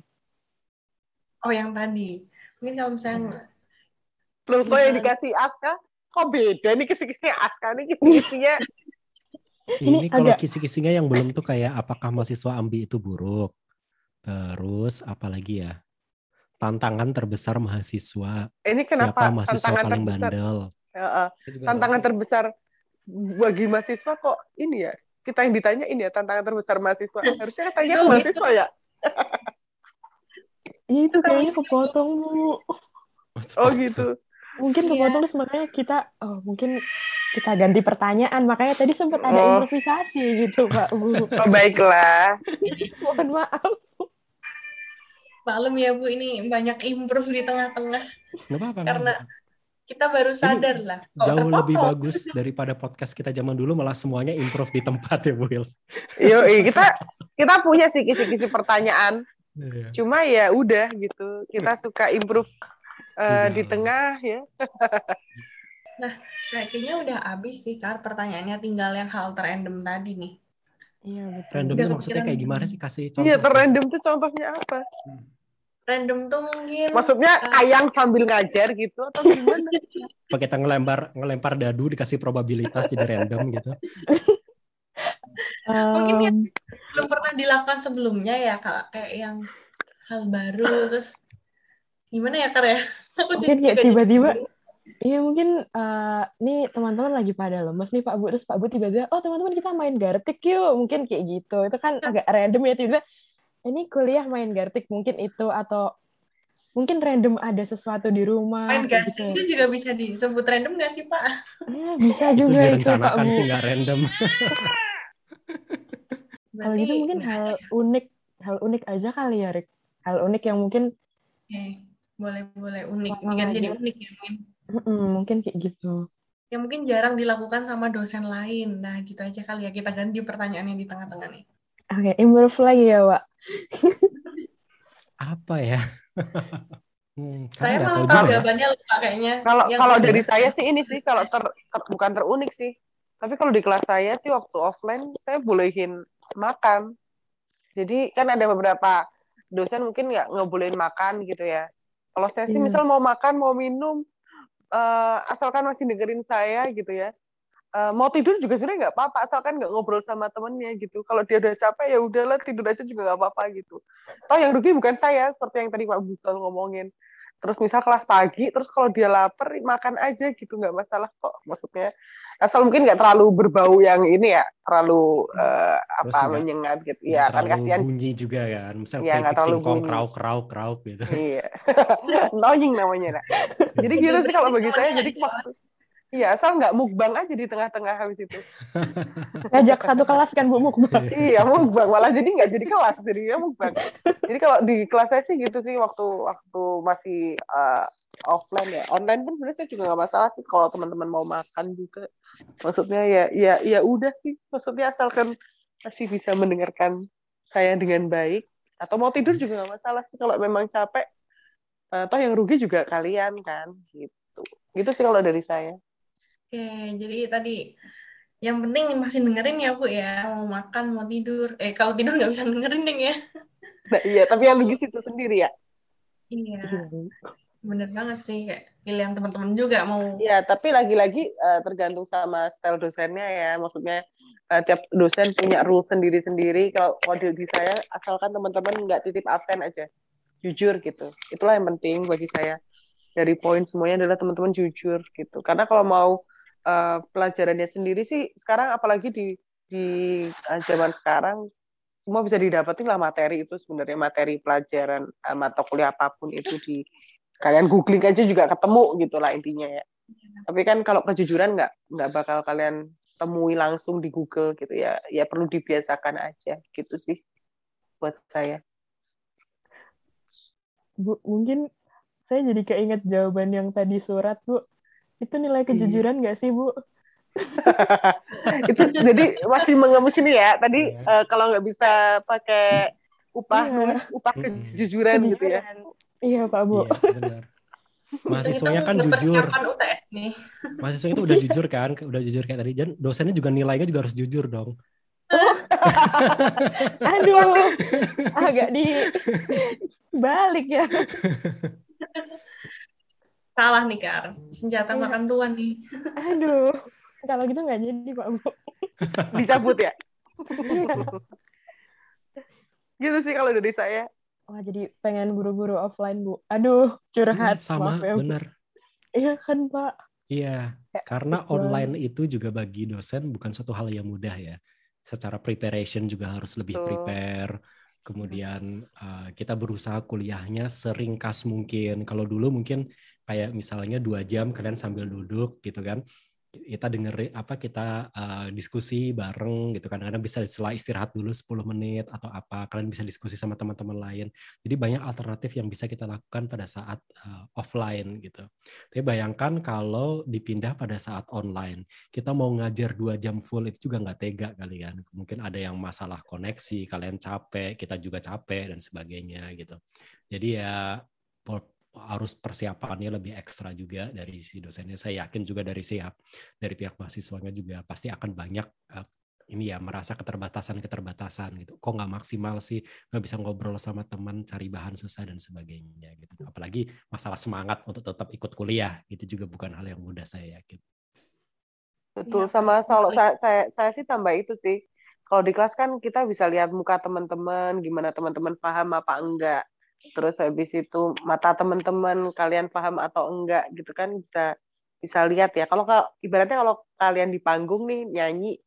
Oh, yang tadi. Mungkin kalau misalnya Loh, kok yang dikasih Aska, kok beda nih kisi-kisinya Aska nih kisi-kisinya. Ini Ini kalau agak- kisi-kisinya yang belum tuh kayak apakah mahasiswa ambi itu buruk? Terus apa lagi ya? Tantangan terbesar mahasiswa. Ini kenapa Siapa mahasiswa tantangan paling terbesar? bandel? Juga tantangan tahu. terbesar bagi mahasiswa kok ini ya? Kita yang ditanya ini ya tantangan terbesar mahasiswa. Harusnya katanya Itu, mahasiswa ya. Iya, itu Itu kayaknya kepotong, Bu. Oh gitu. Mungkin Iya. kepotong terus makanya kita, oh mungkin kita ganti pertanyaan. Makanya tadi sempat ada Oh. improvisasi gitu, Pak Bu. Oh baiklah. Mohon maaf. Maklum ya Bu, ini banyak improve di tengah-tengah. Nggak apa-apa. Karena apa-apa. Kita baru sadar lah. kok Jauh terpotong. lebih bagus daripada podcast kita zaman dulu malah semuanya improve di tempat ya Bu Wils. Yo, kita kita punya sih kisi-kisi pertanyaan. Iya. Cuma ya udah gitu. Kita suka improve eh, Iya. di tengah ya. Nah, kayaknya udah habis sih, Kak. Pertanyaannya tinggal yang hal terrandom tadi nih. Iya, betul. Randomnya maksudnya kayak gimana sih kasih contoh? Iya, terrandom tuh contohnya apa? Random tuh mungkin... Maksudnya Ah. kayang sambil ngajar gitu atau gimana? Apa kita ngelempar ngelempar dadu dikasih probabilitas jadi random gitu? Mungkin ya. Em, belum pernah dilakukan sebelumnya ya, Kak. Kayak yang hal baru, terus gimana ya, Kak ya? Aku mungkin kayak tiba-tiba. Iya mungkin eh, nih teman-teman lagi pada lemes nih Pak Bu terus Pak Bu tiba-tiba oh teman-teman kita main gartik yuk mungkin kayak gitu itu kan agak random ya tiba-tiba ini kuliah main gartik mungkin itu atau mungkin random ada sesuatu di rumah Main gasing gitu. itu juga bisa disebut random nggak sih, Pak? Ah, bisa Itu juga itu Pak direncanakan Bu sih nggak random. kalau gitu mungkin hal ya? unik hal unik aja kali ya Rik hal unik yang mungkin Oke, boleh boleh unik. Diganti jadi unik ya mungkin. Mm, mungkin kayak gitu Yang mungkin jarang dilakukan sama dosen lain. Nah, gitu aja kali ya. Kita ganti pertanyaannya di tengah-tengah nih. oke improve lagi ya Pak Apa ya? hmm, Saya malah tahu ya. jawabannya lupa kayaknya. Kalau Yang kalau dari saya sih ini sih kalau ter, ter- bukan terunik sih. Tapi kalau di kelas saya sih waktu offline saya bolehin makan. Jadi kan ada beberapa dosen mungkin nggak ngebolehin makan gitu ya. Kalau saya sih Iya. misal mau makan mau minum eh, asalkan masih dengerin saya gitu ya. Eh, mau tidur juga sebenarnya nggak apa-apa asalkan nggak ngobrol sama temennya gitu. Kalau dia udah capek ya udahlah tidur aja juga nggak apa-apa gitu. Toh yang rugi bukan saya seperti yang tadi Pak Busol ngomongin terus misal kelas pagi terus kalau dia lapar makan aja gitu nggak masalah kok maksudnya asal mungkin nggak terlalu berbau yang ini ya terlalu Terus apa menyengat gitu ya kan terlalu kasihan bunyi juga kan. Misalnya kayak nggak terlalu singkong bunyi. krauk krauk krauk gitu. iya annoying namanya nak. jadi gitu sih kalau bagi saya jadi waktu iya asal nggak mukbang aja di tengah-tengah habis itu ngajak satu kelas kan Bu mukbang iya mukbang malah jadi nggak jadi kelas jadinya mukbang jadi kalau di kelas saya sih gitu sih waktu waktu masih eh, offline ya. Online pun sebenarnya saya juga nggak masalah sih kalau teman-teman mau makan juga. Maksudnya ya ya ya udah sih. Maksudnya asalkan masih bisa mendengarkan saya dengan baik. Atau mau tidur juga nggak masalah sih kalau memang capek. Eh, toh yang rugi juga kalian kan gitu. Gitu sih kalau dari saya. Oke, jadi tadi yang penting masih dengerin ya Bu ya. Mau makan, mau tidur. Eh, kalau tidur nggak bisa dengerin deh ya. nah, iya tapi yang logis itu sendiri ya. Iya, bener banget sih. Kayak pilihan teman-teman juga mau Ya, tapi lagi-lagi eh, tergantung sama style dosennya ya. Maksudnya eh, tiap dosen punya rule sendiri-sendiri. Kalau kalau di, saya, asalkan teman-teman nggak titip absen aja. Jujur gitu. Itulah yang penting bagi saya. Dari poin semuanya adalah teman-teman jujur gitu. Karena kalau mau eh, pelajarannya sendiri sih, sekarang apalagi di di eh, zaman sekarang, semua bisa didapetin lah materi itu sebenarnya materi pelajaran eh, mata kuliah apa pun itu di kalian googling aja juga ketemu gitu lah intinya ya. Tapi kan kalau kejujuran nggak nggak bakal kalian temui langsung di Google gitu ya. Ya perlu dibiasakan aja gitu sih buat saya. Bu, mungkin saya jadi keinget jawaban yang tadi surat, Bu. Itu nilai kejujuran nggak sih, Bu? itu jadi masih mengemus ini ya. Tadi yeah. uh, kalau nggak bisa pakai upah yeah. nulis upah kejujuran mm -hmm. gitu ya. Iya Pak Bu. Iya, benar. Mahasiswanya kan jujur. Mahasiswanya itu udah jujur kan, udah jujur kayak tadi. Dan dosennya juga nilainya juga harus jujur dong. Aduh, agak di balik ya. Salah nih Kar, senjata iya. makan tuan nih. Aduh, kalau gitu nggak jadi Pak Bu. Dicabut ya? gitu sih kalau dari saya. Wah jadi pengen buru-buru offline Bu. Aduh, curhat. Hmm, sama, Maaf, ya, bener. Iya kan Pak. Iya, ya, karena betul. online itu juga bagi dosen bukan suatu hal yang mudah ya. Secara preparation juga harus lebih betul. prepare kemudian uh, kita berusaha kuliahnya seringkas mungkin. Kalau dulu mungkin kayak misalnya dua jam kalian sambil duduk gitu kan, kita denger apa kita uh, diskusi bareng gitu. Kadang-kadang bisa setelah istirahat dulu 10 menit atau apa kalian bisa diskusi sama teman-teman lain. Jadi banyak alternatif yang bisa kita lakukan pada saat uh, offline gitu. Tapi bayangkan kalau dipindah pada saat online kita mau ngajar dua jam full itu juga nggak tega kalian mungkin ada yang masalah koneksi kalian capek kita juga capek dan sebagainya gitu. Jadi ya harus persiapannya lebih ekstra juga dari si dosennya. Saya yakin juga dari siap dari pihak mahasiswanya juga pasti akan banyak uh, ini ya merasa keterbatasan-keterbatasan gitu. Kok nggak maksimal sih, nggak bisa ngobrol sama teman, cari bahan susah dan sebagainya gitu. Apalagi masalah semangat untuk tetap ikut kuliah itu juga bukan hal yang mudah saya yakin. Betul, ya, sama kalau saya, saya saya sih tambah itu sih. Kalau di kelas kan kita bisa lihat muka teman-teman, gimana teman-teman paham apa enggak terus habis itu mata teman-teman kalian paham atau enggak gitu kan bisa bisa lihat ya. Kalau ibaratnya kalau kalian di panggung nih nyanyi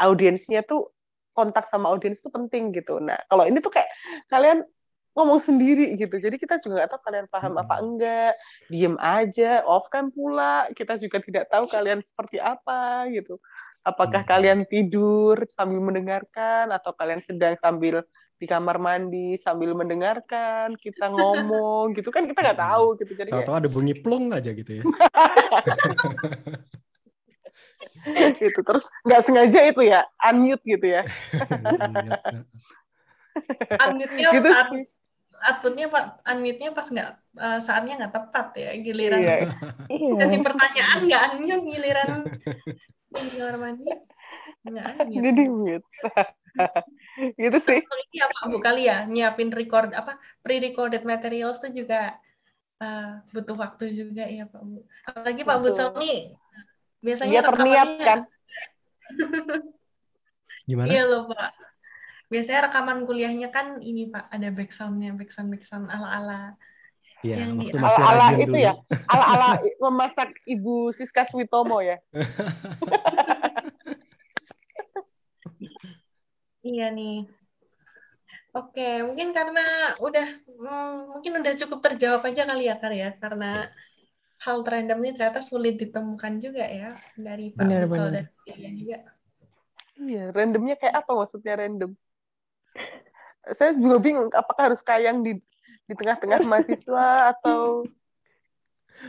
audiensnya tuh kontak sama audiens itu penting gitu. Nah kalau ini tuh kayak kalian ngomong sendiri gitu. Jadi kita juga nggak tahu kalian paham apa enggak. Diem aja off kan pula. Kita juga tidak tahu kalian seperti apa gitu apakah kalian tidur sambil mendengarkan? Atau kalian sedang sambil di kamar mandi sambil mendengarkan? Kita ngomong gitu. Kan kita nggak tahu gitu. Jadi tahu-tahu ada bunyi plong aja gitu ya. Gitu. Terus nggak sengaja itu ya unmute gitu ya. Unmute-nya gitu saat outputnya pak unmute-nya pas nggak uh, saatnya nggak tepat ya giliran. Iya. kasih pertanyaan nggak unmute giliran di kamar mandi nggak unmute jadi mute gitu sih. Ini apa Bu kali ya nyiapin record apa pre-recorded materials itu juga uh, butuh waktu juga ya Pak Bu. Apalagi Pak Bu nih biasanya Dia terniat kan. Gimana? Iya loh Pak. Biasanya rekaman kuliahnya kan ini Pak ada backsoundnya backsound backsound ala-ala. Iya, yang waktu masih ala, -ala itu dulu. ya, ala-ala memasak Ibu Siska Switomo ya. Iya nih. Oke, mungkin karena udah hmm, mungkin udah cukup terjawab aja kali ya Kar ya, karena hal random ini ternyata sulit ditemukan juga ya dari Pak bener, Bucol dan Iya juga. Iya, randomnya kayak apa maksudnya random? Saya juga bingung, apakah harus kayang di di tengah-tengah mahasiswa atau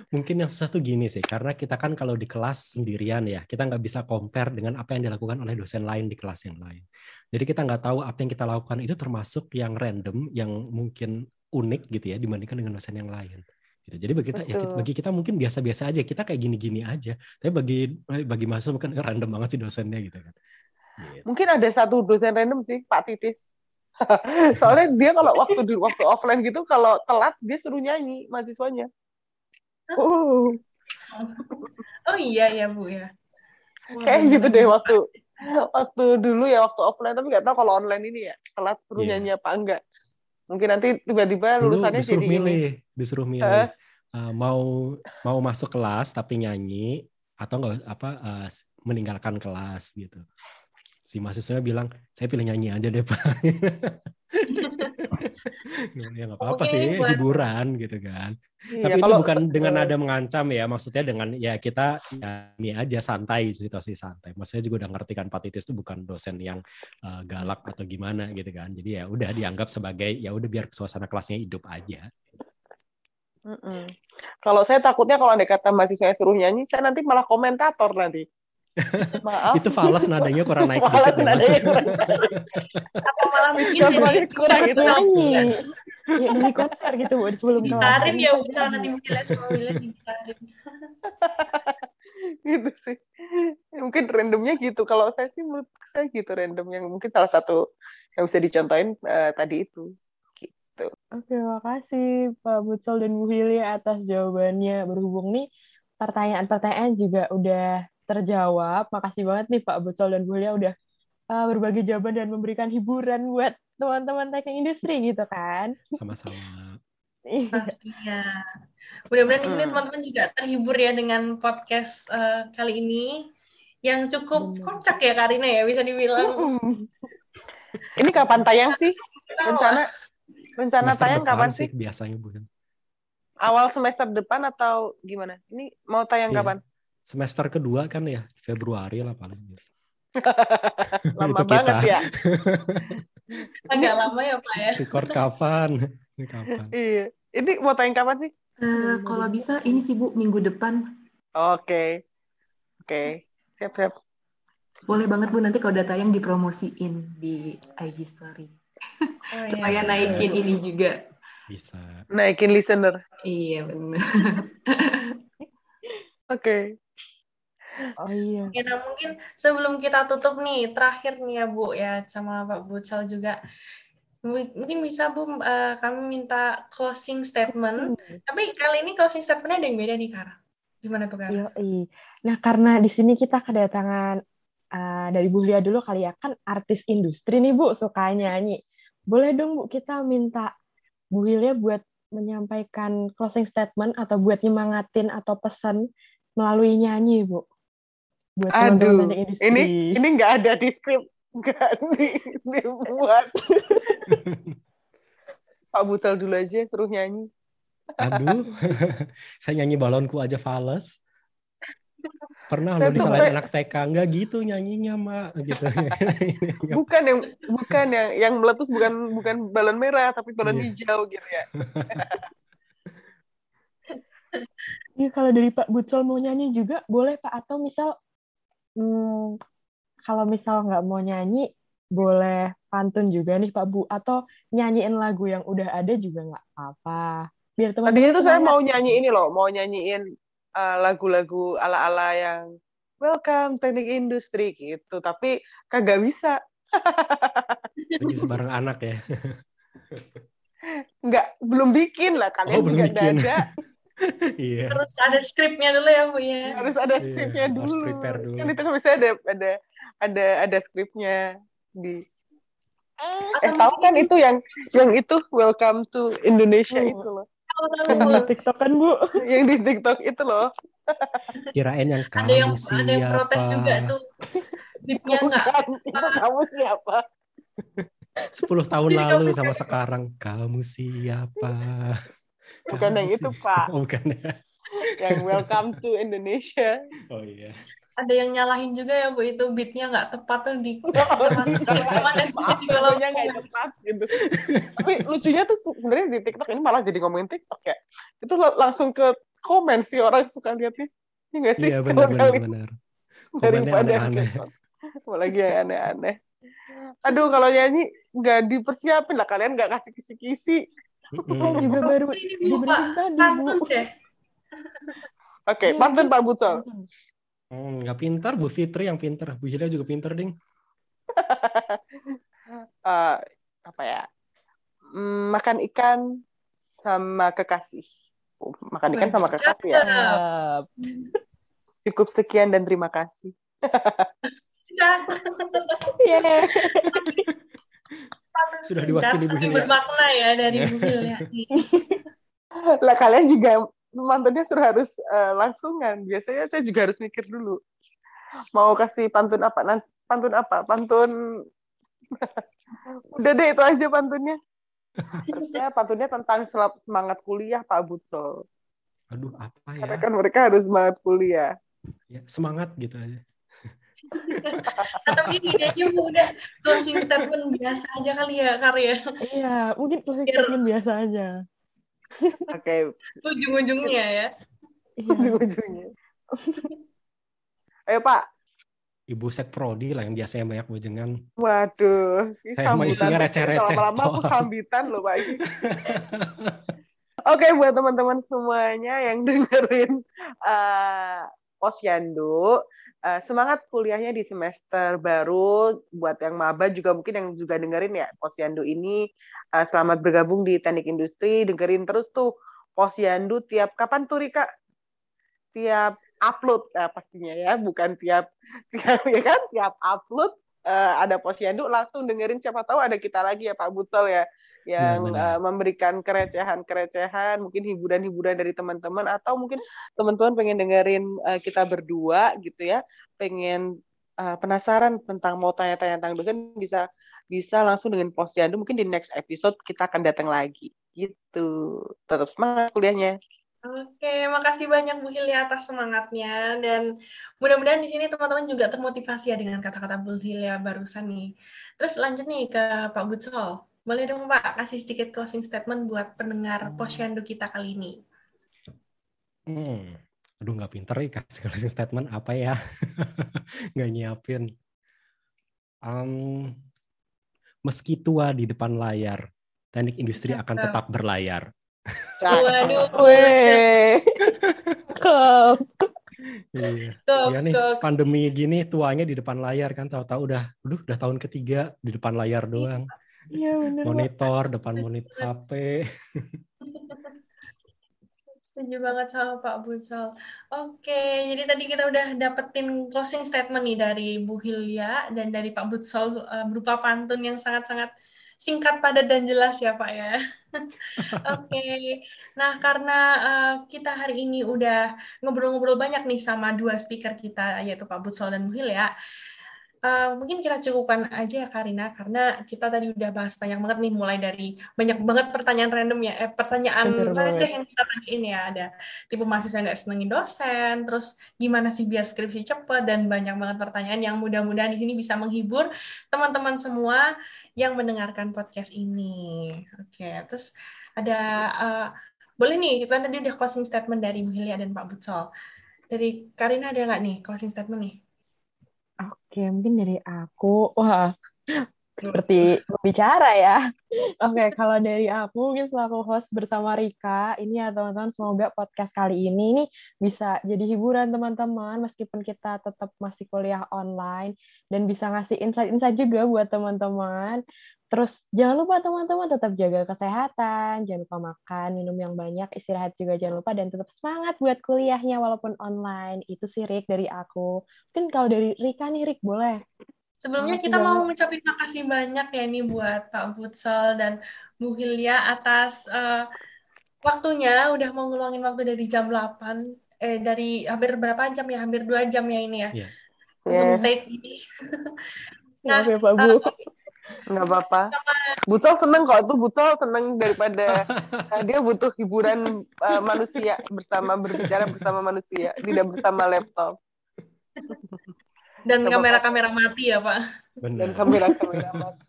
Mungkin yang susah tuh gini sih, karena kita kan kalau di kelas sendirian ya, kita nggak bisa compare dengan apa yang dilakukan oleh dosen lain di kelas yang lain. Jadi kita nggak tahu apa yang kita lakukan itu termasuk yang random, yang mungkin unik gitu ya dibandingkan dengan dosen yang lain. Gitu. Jadi bagi kita, ya, bagi kita mungkin biasa-biasa aja, kita kayak gini-gini aja. Tapi bagi bagi mahasiswa mungkin random banget sih dosennya gitu kan. Gitu. Mungkin ada satu dosen random sih, Pak Titis. Soalnya dia kalau waktu di waktu offline gitu kalau telat dia suruh nyanyi mahasiswanya. Oh. Oh iya ya Bu ya. Kayak gitu deh waktu waktu dulu ya waktu offline tapi nggak tahu kalau online ini ya telat suruh yeah. nyanyi apa enggak. Mungkin nanti tiba-tiba lulusannya disuruh jadi milih, ini. disuruh milih. Uh, mau mau masuk kelas tapi nyanyi atau enggak apa uh, meninggalkan kelas gitu. Si mahasiswanya bilang, "Saya pilih nyanyi aja deh, Pak." ya nggak apa-apa sih buat... hiburan gitu kan iya, tapi kalau, itu bukan dengan nada mengancam ya maksudnya dengan ya kita ya ini aja santai situasi santai maksudnya juga udah ngerti kan Patitis itu bukan dosen yang uh, galak atau gimana gitu kan jadi ya udah dianggap sebagai ya udah biar suasana kelasnya hidup aja Mm -mm. Kalau saya takutnya kalau ada kata mahasiswa suruh nyanyi, saya nanti malah komentator nanti. Maaf. Itu fals nadanya kurang naik Fals dikit Mas. nadanya kurang Apa malah mungkin kurang itu nyanyi ya dari konser gitu bu sebelum kelas Ditarik ya bukan nanti Milan ditarik. gitu sih. Mungkin randomnya gitu. Kalau saya sih menurut saya gitu random yang mungkin salah satu yang bisa dicontohin eh, tadi itu. Gitu. Oke, makasih Pak Butsol dan Bu Hilya atas jawabannya. Berhubung nih pertanyaan-pertanyaan juga udah terjawab. Makasih banget nih Pak Butsol dan Bu udah uh, berbagi jawaban dan memberikan hiburan buat teman-teman teknik industri gitu kan. Sama-sama. Pastinya. Mudah-mudahan di sini Hmm. teman-teman juga terhibur ya dengan podcast eh, kali ini yang cukup Benar. kocak ya Karina ya bisa dibilang. Hmm. Ini kapan tayang sih? Rencana rencana Semester tayang depan kapan sih? biasanya bukan. Awal semester depan atau gimana? Ini mau tayang Iya. kapan? Semester kedua kan ya, Februari lah paling. Lama Itu kita. banget ya. Agak lama ya Pak ya. Record kapan? Ini kapan? Iya. Ini mau tayang kapan sih? Eh, kalau bisa ini sih Bu minggu depan Oke. Oke. Siap, siap. boleh banget Bu nanti kalau udah tayang dipromosiin di IG story Oh, iya. supaya naikin ini juga. Bisa. Naikin listener. Iya benar. Oke. Oh iya. Ya, nah mungkin sebelum kita tutup nih, terakhir nih ya Bu ya sama Pak Butsal juga. Mungkin bisa Bu eh, kami minta closing statement. Tapi kali ini closing statementnya ada yang beda nih Kara. Gimana tuh Kara? Yoi. Nah, karena di sini kita kedatangan uh, dari Bu Lia dulu kali ya, kan artis industri nih Bu, suka nyanyi. Boleh dong Bu kita minta Bu Hilya buat menyampaikan closing statement atau buat nyemangatin atau pesan melalui nyanyi Bu. Buat Aduh, industri. ini ini nggak ada di skrip, nggak di, dibuat. Pak Butel dulu aja suruh nyanyi. Aduh, saya nyanyi balonku aja fales. Pernah lo disalahin anak TK, enggak gitu nyanyinya, Mak. Gitu. Bukan yang bukan yang yang meletus bukan bukan balon merah tapi balon Iya. hijau gitu ya. Iya, kalau dari Pak Butsol mau nyanyi juga boleh Pak atau misal hmm, kalau misal nggak mau nyanyi boleh pantun juga nih Pak Bu atau nyanyiin lagu yang udah ada juga nggak apa. Biar teman-teman Tadinya tuh saya mau nyanyi ini loh, mau nyanyiin uh, lagu-lagu ala-ala yang Welcome Teknik Industri gitu, tapi kagak bisa. Lagi sebarang anak ya. Nggak, belum bikin lah, kalian Oh, belum juga bikin. dada. Iya. Harus ada skripnya dulu ya Bu ya. harus ada Iya, skripnya harus dulu. prepare dulu. Kan itu kan biasanya ada ada ada ada skripnya di eh tahu kan itu yang yang itu Welcome to Indonesia Oh. itu loh. Yang di TikTok kan Bu. Yang di TikTok itu loh. Kirain yang kamu Ada yang siapa? ada yang protes juga tuh. Enggak. Bukan, itu kamu siapa? 10 tahun lalu sama sekarang. Kamu siapa? Bukan Kamu yang itu? Pak. Oh, bukan ya. Yang Welcome to Indonesia. Oh iya. Ada yang nyalahin juga ya Bu itu beatnya nggak tepat tuh di Maaf, lagunya nggak tepat gitu. Tapi lucunya tuh sebenarnya di TikTok ini malah jadi ngomongin TikTok ya. Itu la- langsung ke komen sih orang suka lihatnya. Ini nggak sih? Iya benar benar kali- benar. Daripada. TikTok. Apalagi yang aneh-aneh. Aduh, kalau nyanyi nggak dipersiapin lah. Kalian nggak kasih kisi-kisi. Mm-mm. Juga baru diberikan tadi Pantun Bu. deh. Oke, Iya, pantun mungkin- Pak Bucol. Hmm, nggak pintar Bu Fitri yang pintar. Bu Hilda juga pintar ding. Eh, apa ya? Mm, makan ikan sama kekasih. Oh, makan ikan sama kekasih ya. Cukup sekian dan terima kasih. Sudah. Sudah diwakili Bu Hilya. bermakna ya dari Bu Hilya. Lah kalian juga mantunnya suruh harus eh, langsungan. Biasanya saya juga harus mikir dulu. Mau kasih pantun apa? Nanti pantun apa? Pantun Udah deh itu aja pantunnya. Harusnya pantunnya tentang semangat kuliah Pak Bucol. Aduh apa Karena ya? kan mereka harus semangat kuliah. ya? Semangat gitu aja. Atau ini Bu udah closing statement biasa aja kali ya karya. Iya, mungkin closing Biar- statement biasa aja. Oke, Ujung-ujungnya ya. Iya. ujung-ujungnya. Ayo Pak, Ibu Sekprodi lah yang biasanya banyak bojengan. Waduh, ini Saya sambutan isinya receh-receh, Lama-lama aku sambitan loh Pak. Oke, buat teman-teman semuanya yang dengerin uh, Posyandu, uh, semangat kuliahnya di semester baru. Buat yang maba juga mungkin yang juga dengerin ya Posyandu ini. uh, selamat bergabung di teknik industri. Dengerin terus tuh Posyandu tiap kapan tuh Rika? Tiap upload uh, pastinya ya, bukan tiap tiap ya kan tiap upload uh, ada Posyandu langsung dengerin siapa tahu ada kita lagi ya Pak Butsol ya yang benar. uh, memberikan kerecehan-kerecehan, mungkin hiburan-hiburan dari teman-teman atau mungkin teman-teman pengen dengerin uh, kita berdua gitu ya, pengen uh, penasaran tentang mau tanya-tanya tentang dosen bisa bisa langsung dengan Posyandu mungkin di next episode kita akan datang lagi gitu. Tetap semangat kuliahnya. Oke, makasih banyak Bu Hilya atas semangatnya dan mudah-mudahan di sini teman-teman juga termotivasi ya dengan kata-kata Bu Hilya barusan nih. Terus lanjut nih ke Pak Butsol. Boleh dong Pak kasih sedikit closing statement buat pendengar Posyandu kita kali ini. Hmm. Aduh nggak pinter nih kasih closing statement apa ya? Nggak nyiapin. Um, meski tua di depan layar, teknik industri akan Cakep. tetap berlayar. Waduh, Weh. Cakep. Iya. Goks, Iya nih, goks. pandemi gini tuanya di depan layar kan tahu-tahu udah, udah tahun ketiga di depan layar doang. Iya bener. Pak. Monitor, depan monitor HP. Setuju banget sama Pak Butsol. Oke, jadi tadi kita udah dapetin closing statement nih dari Bu Hilya dan dari Pak Butsol eh, berupa pantun yang sangat-sangat singkat, padat, dan jelas ya Pak ya. Oke, nah karena eh, kita hari ini udah ngobrol-ngobrol banyak nih sama dua speaker kita yaitu Pak Butsol dan Bu Hilya. Eh, mungkin kita cukupkan aja ya Karina karena kita tadi udah bahas banyak banget nih mulai dari banyak banget pertanyaan random ya eh, pertanyaan receh yang kita tanyain ya. Ada tipe mahasiswa nggak senengin dosen terus gimana sih biar skripsi cepet dan banyak banget pertanyaan yang mudah-mudahan di sini bisa menghibur teman-teman semua yang mendengarkan podcast ini. Oke terus ada eh, boleh nih kita tadi udah closing statement dari Bu Hilya dan Pak Butsol. Dari Karina ada nggak nih closing statement nih Oke, mungkin dari aku, wah, seperti berbicara ya. Oke, kalau dari aku mungkin selaku host bersama Rika, ini ya teman-teman, semoga podcast kali ini ini bisa jadi hiburan teman-teman, meskipun kita tetap masih kuliah online, dan bisa ngasih insight-insight juga buat teman-teman. Terus jangan lupa teman-teman tetap jaga kesehatan, jangan lupa makan, minum yang banyak, istirahat juga jangan lupa, dan tetap semangat buat kuliahnya walaupun online. Itu sih Rik dari aku. Mungkin kalau dari Rika nih, Rik, boleh? Sebelumnya kita mau banget. ngucapin makasih banyak ya nih buat Pak Butsal dan Bu Hilya atas eh, waktunya udah mau ngeluangin waktu dari jam 8 eh dari hampir berapa jam ya hampir dua jam ya ini ya Iya. untuk Ya, take ini. Nah, Maaf ya Pak Bu. Nggak apa-apa. Butsol seneng kok tuh Butsol seneng daripada uh, dia butuh hiburan uh, manusia bersama berbicara bersama manusia, tidak bersama laptop dan kamera-kamera mati ya Pak. dan Benar. kamera-kamera mati.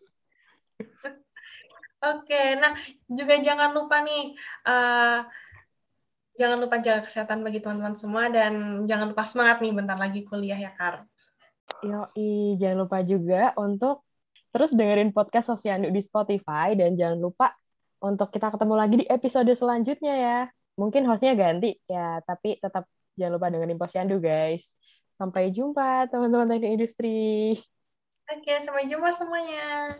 Oke, nah juga jangan lupa nih eh, jangan lupa jaga kesehatan bagi teman-teman semua dan jangan lupa semangat nih bentar lagi kuliah ya Kar. Yoi, jangan lupa juga untuk terus dengerin podcast Sosiandu di Spotify dan jangan lupa untuk kita ketemu lagi di episode selanjutnya ya. Mungkin hostnya ganti ya, tapi tetap jangan lupa dengerin Posyandu guys. Sampai jumpa teman-teman teknik industri. Oke, sampai jumpa semuanya.